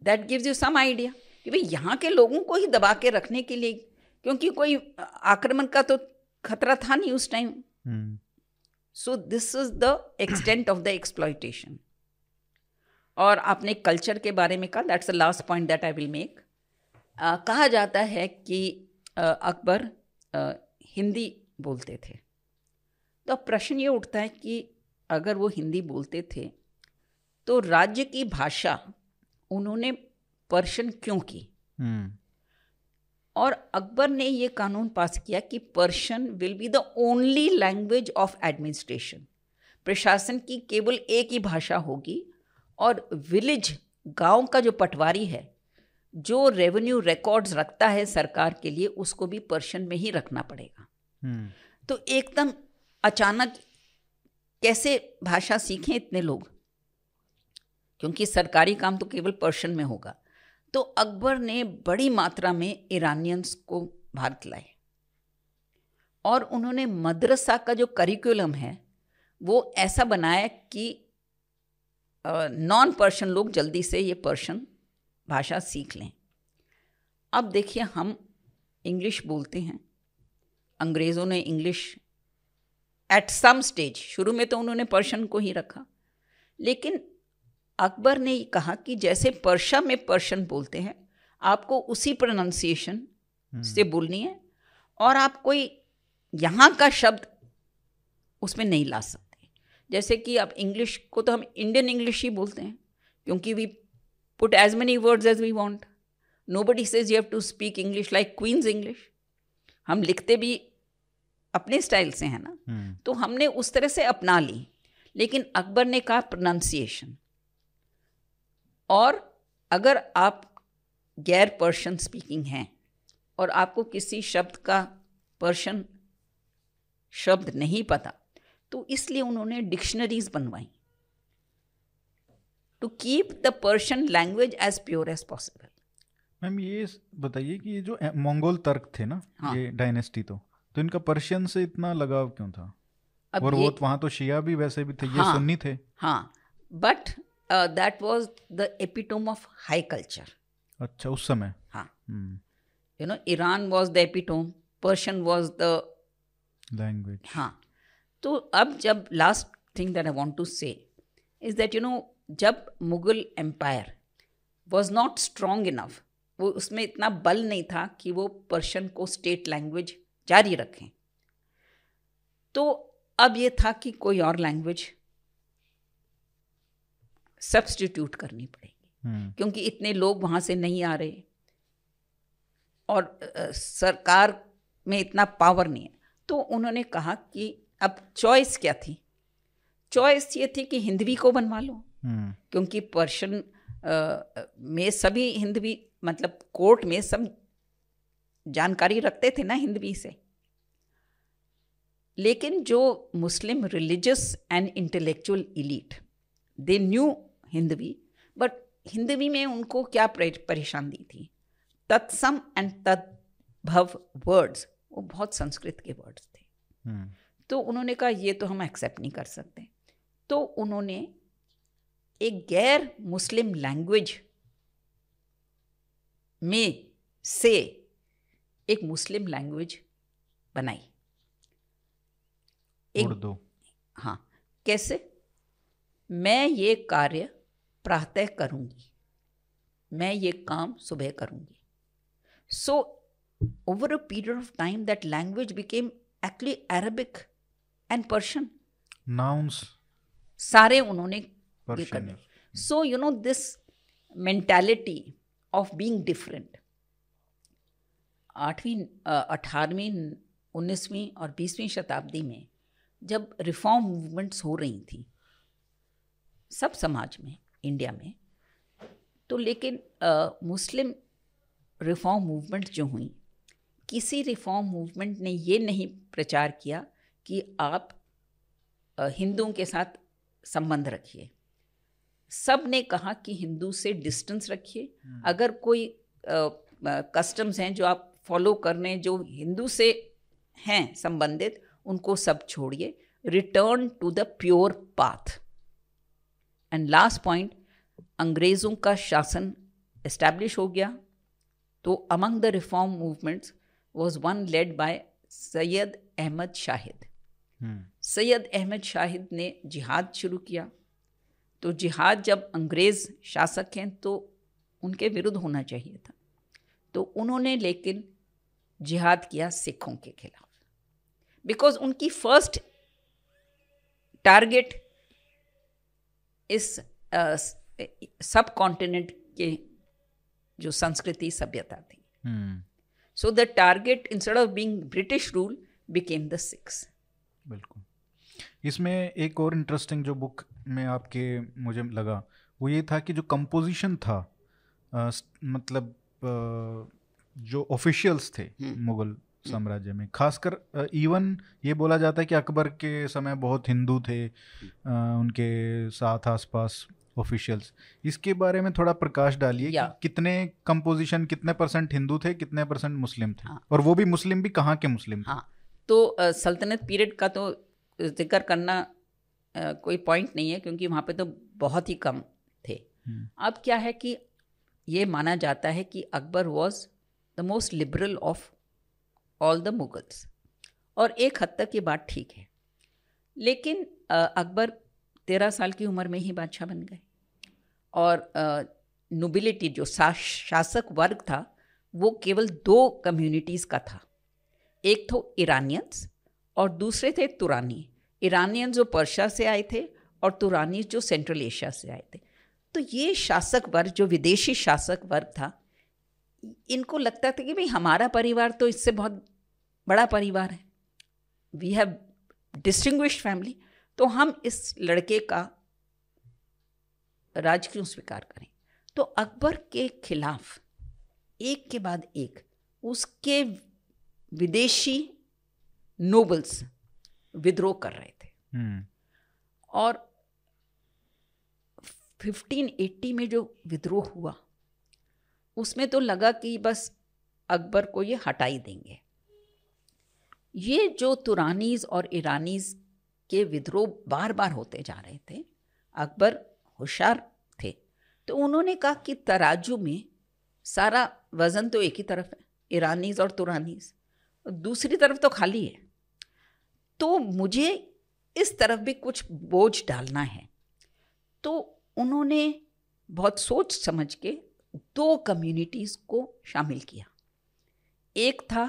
That gives you some idea कि भाई यहाँ के लोगों को ही दबा के रखने के लिए क्योंकि कोई आक्रमण का तो खतरा था नहीं उस time so this is the extent of the exploitation और आपने कल्चर के बारे में कहा that's the last point that I will make कहा जाता है कि uh, अकबर uh, हिंदी बोलते थे। तो अब प्रश्न ये उठता है कि अगर वो हिंदी बोलते थे तो राज्य की भाषा उन्होंने पर्शियन क्यों की? Hmm. और अकबर ने ये कानून पास किया कि Persian will be the only language of administration प्रशासन की केवल एक ही भाषा होगी और विलेज गाँव का जो पटवारी है जो रेवेन्यू रिकॉर्ड्स रखता है सरकार के लिए उसको भी पर्शियन में ही रखना पड़ेगा। hmm. तो एकदम अचानक कैसे भाषा सीखें इतने लोग? क्योंकि सरकारी काम तो केवल पर्शियन में होगा। तो अकबर ने बड़ी मात्रा में ईरानियंस को भारत लाए। और उन्होंने मदरसा का जो करिकुलम है, वो ऐसा बनाया कि नॉन पर्शियन लोग जल्दी से ये पर्शियन भाषा सीख लें। अब देखिए हम इंग्लिश बोलते हैं। अंग्रेज़ों ने इंग्लिश एट सम स्टेज शुरू में तो उन्होंने पर्शियन को ही रखा। लेकिन अकबर ने कहा कि जैसे पर्शा में पर्शियन बोलते हैं आपको उसी प्रोनाउंसिएशन हम्म। से बोलनी है और आप कोई यहाँ का शब्द उसमें नहीं ला सकते। जैसे कि आप इंग्लिश को तो हम इंडियन इंग्लिश ही बोलते हैं क्योंकि we put as many words as we want nobody says you have to speak English like Queen's English हम लिखते भी अपने स्टाइल से हैं ना। हम्म। तो हमने उस तरह से अपना ली लेकिन अकबर ने कहा प्रोनाउंसिएशन और अगर आप गैर पर्शियन स्पीकिंग हैं और आपको किसी शब्द का पर्शियन शब्द नहीं पता तो इसलिए उन्होंने डिक्शनरीज बनवाई to keep the Persian language as pure as possible ma'am ये बताइए कि ये जो मंगोल तर्क थे ना हाँ. ये डायनेस्टी तो तो इनका पर्शियन से इतना लगाव क्यों था? और वो वहाँ तो शिया भी वैसे भी थे हाँ, ये सुन्नी थे। हाँ but that was the epitome of high culture अच्छा उस समय? हाँ। You know Iran was the epitome Persian was the language हाँ। तो अब जब last thing that I want to say is that you know जब Mughal empire was not strong enough वो उसमें इतना बल नहीं था कि वो पर्शियन को स्टेट लैंग्वेज जारी रखें। तो अब ये था कि कोई और लैंग्वेज सब्सटीट्यूट करनी पड़ेगी। hmm. क्योंकि इतने लोग वहाँ से नहीं आ रहे। और सरकार में इतना पावर नहीं है। तो उन्होंने कहा कि अब चॉइस क्या थी? चॉइस ये थी कि हिंदवी को बनवा लो। hmm. क्योंकि पर्शियन में सभी हिंदवी मतलब कोर्ट में सब जानकारी रखते थे ना हिंदवी से। लेकिन जो Muslim religious and intellectual elite they knew Hindavi but Hindavi में उनको क्या परेशानी थी? तत्सम एंड तद्भव वर्ड्स वो बहुत संस्कृत के वर्ड्स थे। hmm. तो उन्होंने कहा ये तो हम एक्सेप्ट नहीं कर सकते। तो उन्होंने एक गैर मुस्लिम लैंग्वेज में से एक मुस्लिम लैंग्वेज बनाई। एक हाँ कैसे? मैं ये कार्य प्रातः करूँगी। मैं ये काम सुबह करूँगी। So over a period of time that language became actually Arabic and Persian nouns सारे उन्होंने कर so you know this mentality of being different आठवीं अठारहवीं उन्नीसवीं और बीसवीं शताब्दी में जब रिफॉर्म मूवमेंट्स हो रही थी सब समाज में इंडिया में। तो लेकिन आ, मुस्लिम रिफॉर्म मूवमेंट जो हुई किसी रिफॉर्म मूवमेंट ने ये नहीं प्रचार किया कि आप हिंदुओं के साथ संबंध रखिए। सबने कहा कि हिंदू से डिस्टेंस रखिए। हम्म। अगर कोई कस्टम्स हैं जो आप फॉलो करने जो हिंदू से हैं संबंधित उनको सब छोड़िए। Return to the pure path and last point अंग्रेज़ों का शासन एस्टैब्लिश हो गया। तो among the reform movements was one led by Syed Ahmad Shahid. Syed Ahmad Shahid ने जिहाद शुरू किया। तो जिहाद जब अंग्रेज़ शासक हैं तो उनके विरुद्ध होना चाहिए था। तो उन्होंने लेकिन जिहाद किया सिखों के खिलाफ। बिकॉज़ उनकी फ़र्स्ट टारगेट इस सब कॉन्टिनेंट के जो संस्कृति सभ्यता थी so the target instead of being British rule became the Sikhs बिल्कुल इसमें एक और इंटरेस्टिंग जो बुक में आपके मुझे लगा वो ये था कि जो कंपोजिशन था आ, मतलब आ, जो ऑफिशियल्स थे हम्म। मुगल। साम्राज्य में। खासकर इवन ये बोला जाता है कि अकबर के समय बहुत हिंदू थे आ, उनके साथ आसपास ऑफिशियल्स इसके बारे में थोड़ा प्रकाश डालिए कि कितने कंपोजिशन कितने परसेंट हिंदू थे कितने परसेंट मुस्लिम थे? हाँ। और वो भी मुस्लिम भी कहाँ के मुस्लिम थे? हाँ। तो सल्तनत पीरियड का तो ज़िक्र करना कोई पॉइंट नहीं है क्योंकि वहाँ पे तो बहुत ही कम थे। हम्म। अब क्या है कि ये माना जाता है कि Akbar was the most liberal of all the Mughals. और एक हद तक ये बात ठीक है। लेकिन अकबर तेरह साल की उम्र में ही बादशाह बन गए। और नोबिलिटी जो शासक वर्ग था, वो केवल दो कम्युनिटीज़ का था। एक तो ईरानियंस और दूसरे थे तुरानी ईरानियंस जो पर्शिया से आए थे और तुरानी जो सेंट्रल एशिया से आए थे। तो ये शासक वर्ग, जो विदेशी शासक वर्ग था इनको लगता था कि भाई हमारा परिवार तो इससे बहुत बड़ा परिवार है। वी हैव डिस्टिंग्विश फैमिली तो हम इस लड़के का राज क्यों स्वीकार करें? तो अकबर के खिलाफ एक के बाद एक उसके विदेशी नोबल्स विद्रोह कर रहे थे। हम्म। और 1580 में जो विद्रोह हुआ उसमें तो लगा कि बस अकबर को ये हटा ही देंगे। ये जो तुरानीज और ईरानीज के विद्रोह बार बार होते जा रहे थे, अकबर होशियार थे। तो उन्होंने कहा कि तराजू में सारा वज़न तो एक ही तरफ़ है, ईरानीज और तुरानीज। दूसरी तरफ़ तो खाली है। तो मुझे इस तरफ़ भी कुछ बोझ डालना है। तो उन्होंने बहुत सोच समझ के दो कम्युनिटीज़ को शामिल किया। एक था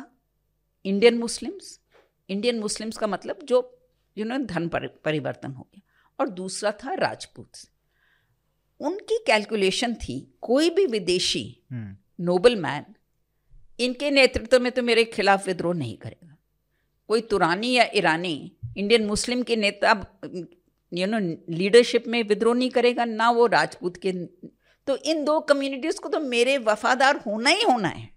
इंडियन मुस्लिम्स इंडियन मुस्लिम्स का मतलब जो जिन्होंने धन परिवर्तन हो गया। और दूसरा था राजपूत। उनकी कैलकुलेशन थी कोई भी विदेशी नोबल हम्म। मैन इनके नेतृत्व में तो मेरे खिलाफ विद्रोह नहीं करेगा। कोई तुरानी या ईरानी इंडियन मुस्लिम के नेता यू नो लीडरशिप में विद्रोह नहीं करेगा ना वो राजपूत के तो इन दो कम्युनिटीज को तो मेरे वफादार होना ही होना है।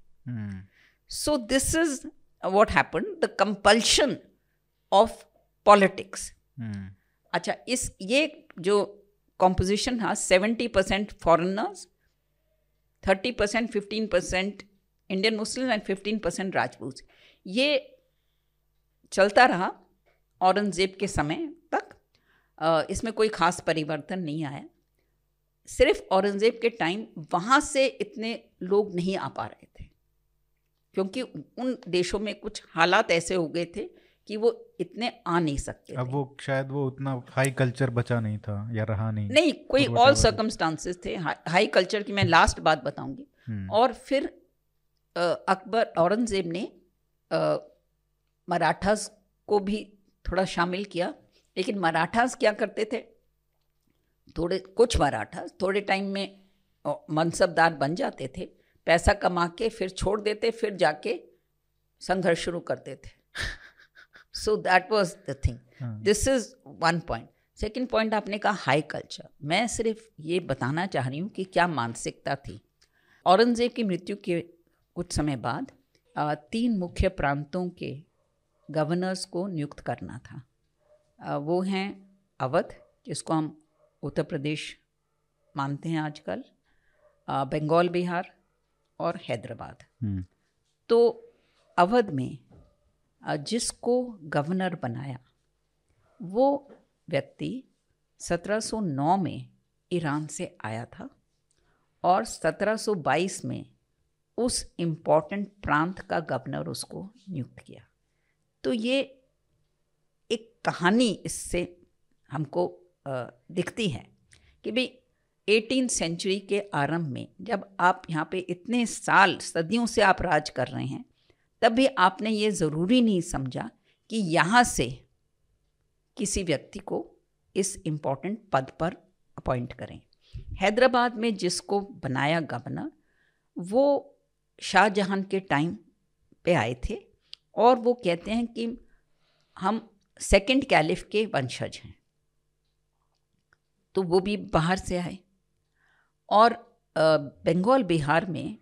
So this is what happen the compulsion of politics अच्छा इस ये जो कॉम्पोजिशन था seventy percent foreigners thirty percent fifteen percent Indian Muslim and fifteen percent Rajput ये चलता रहा औरंगज़ेब के समय तक। इसमें कोई ख़ास परिवर्तन नहीं आया। सिर्फ़ औरंगज़ेब के टाइम वहाँ से इतने लोग नहीं आ पा रहे थे। क्योंकि उन देशों में कुछ हालात ऐसे हो गए थे कि वो इतने आ नहीं सकते अब वो शायद वो उतना हाई कल्चर बचा नहीं था या रहा नहीं। नहीं कोई ऑल सर्कमस्टांसेस थे। हा, हाई कल्चर की मैं लास्ट बात बताऊँगी। हम्म। और फिर अकबर औरंगज़ेब ने मराठास को भी थोड़ा शामिल किया। लेकिन मराठास क्या करते थे? थोड़े कुछ मराठा थोड़े टाइम में मनसबदार बन जाते थे पैसा कमा के फिर छोड़ देते फिर जाके संघर्ष शुरू करते थे so that was the thing this is one point second point आपने कहा हाई कल्चर मैं सिर्फ़ ये बताना चाह रही हूँ कि क्या मानसिकता थी। औरंगज़ेब की मृत्यु के कुछ समय बाद तीन मुख्य प्रांतों के गवर्नर्स को नियुक्त करना था। वो हैं अवध जिसको हम उत्तर प्रदेश मानते हैं आजकल बंगाल बिहार और हैदराबाद हम्म। तो अवध में जिसको गवर्नर बनाया वो व्यक्ति 1709 में ईरान से आया था और 1722 में उस इंपॉर्टेंट प्रांत का गवर्नर उसको नियुक्त किया तो ये एक कहानी इससे हमको दिखती है कि भाई एटीन सेंचुरी के आरंभ में जब आप यहाँ पे इतने साल सदियों से आप राज कर रहे हैं, तब भी आपने ये ज़रूरी नहीं समझा कि यहाँ से किसी व्यक्ति को इस इम्पोर्टेंट पद पर अपॉइंट करें। हैदराबाद में जिसको बनाया गवर्नर वो शाहजहां के टाइम पे आए थे और वो कहते हैं कि हम सेकंड कैलिफ के वंशज हैं। तो वो भी बाहर से आए। और बंगाल, बिहार में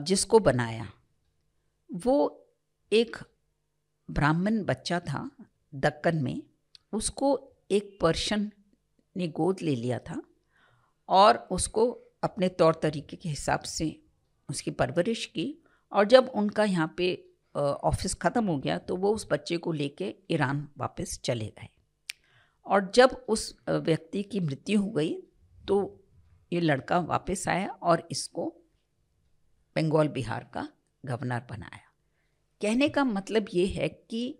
जिसको बनाया, वो एक ब्राह्मण बच्चा था दक्कन में, उसको एक पर्शन ने गोद ले लिया था और उसको अपने तौर तरीके के हिसाब से उसकी परवरिश की और जब उनका यहाँ पे ऑफ़िस ख़त्म हो गया तो वो उस बच्चे को लेके ईरान वापस चले गए। और जब उस व्यक्ति की मृत्यु हो गई तो ये लड़का वापस आया और इसको बंगाल बिहार का गवर्नर बनाया। कहने का मतलब ये है कि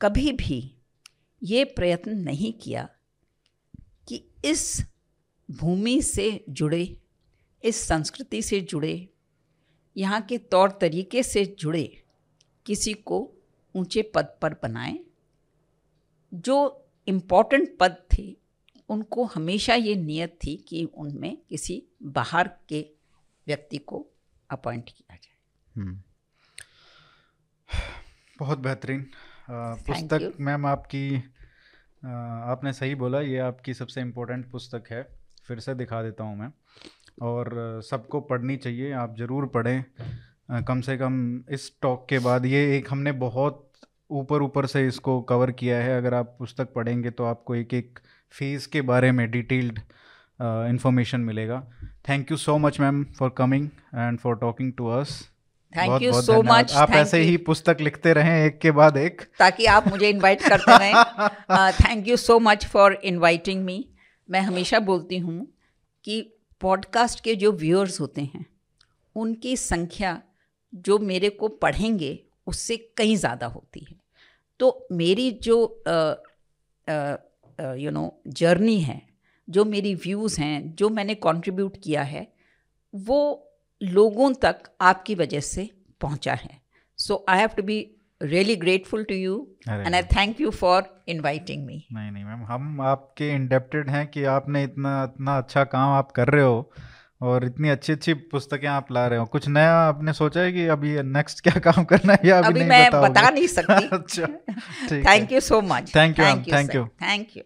कभी भी ये प्रयत्न नहीं किया कि इस भूमि से जुड़े, इस संस्कृति से जुड़े, यहाँ के तौर तरीके से जुड़े किसी को ऊँचे पद पर बनाएँ, जो इम्पोर्टेंट पद थे उनको हमेशा ये नियत थी कि उनमें किसी बाहर के व्यक्ति को अपॉइंट किया जाए। हम्म। बहुत बेहतरीन पुस्तक मैम आपकी आ, आपने सही बोला ये आपकी सबसे इम्पोर्टेंट पुस्तक है। फिर से दिखा देता हूँ मैं। और सबको पढ़नी चाहिए आप ज़रूर पढ़ें। कम से कम इस टॉक के बाद ये एक हमने बहुत ऊपर ऊपर से इसको कवर किया है। अगर आप पुस्तक पढ़ेंगे तो आपको एक एक फ़ेज़ के बारे में डिटेल्ड इंफॉर्मेशन मिलेगा। Thank you so much ma'am for coming and for talking to us thank you so much आप ऐसे ही पुस्तक लिखते रहें एक के बाद एक। ताकि आप मुझे इनवाइट करते रहें। Thank you so much for inviting me मैं हमेशा बोलती हूँ कि पॉडकास्ट के जो व्यूअर्स होते हैं उनकी संख्या जो मेरे को पढ़ेंगे उससे कहीं ज़्यादा होती है। तो मेरी जो यू नो जर्नी है जो मेरी व्यूज़ हैं जो मैंने कंट्रीब्यूट किया है वो लोगों तक आपकी वजह से पहुँचा है। So I have to be really grateful to you and I thank you for inviting me नहीं नहीं मैम हम आपके इंडेप्टेड हैं कि आपने इतना इतना अच्छा काम आप कर रहे हो। और इतनी अच्छी अच्छी पुस्तकें आप ला रहे हो। कुछ नया आपने सोचा है कि अभी नेक्स्ट क्या काम करना है या अभी, अभी नहीं मैं बता नहीं सकती। अच्छा thank you so much thank you thank you thank you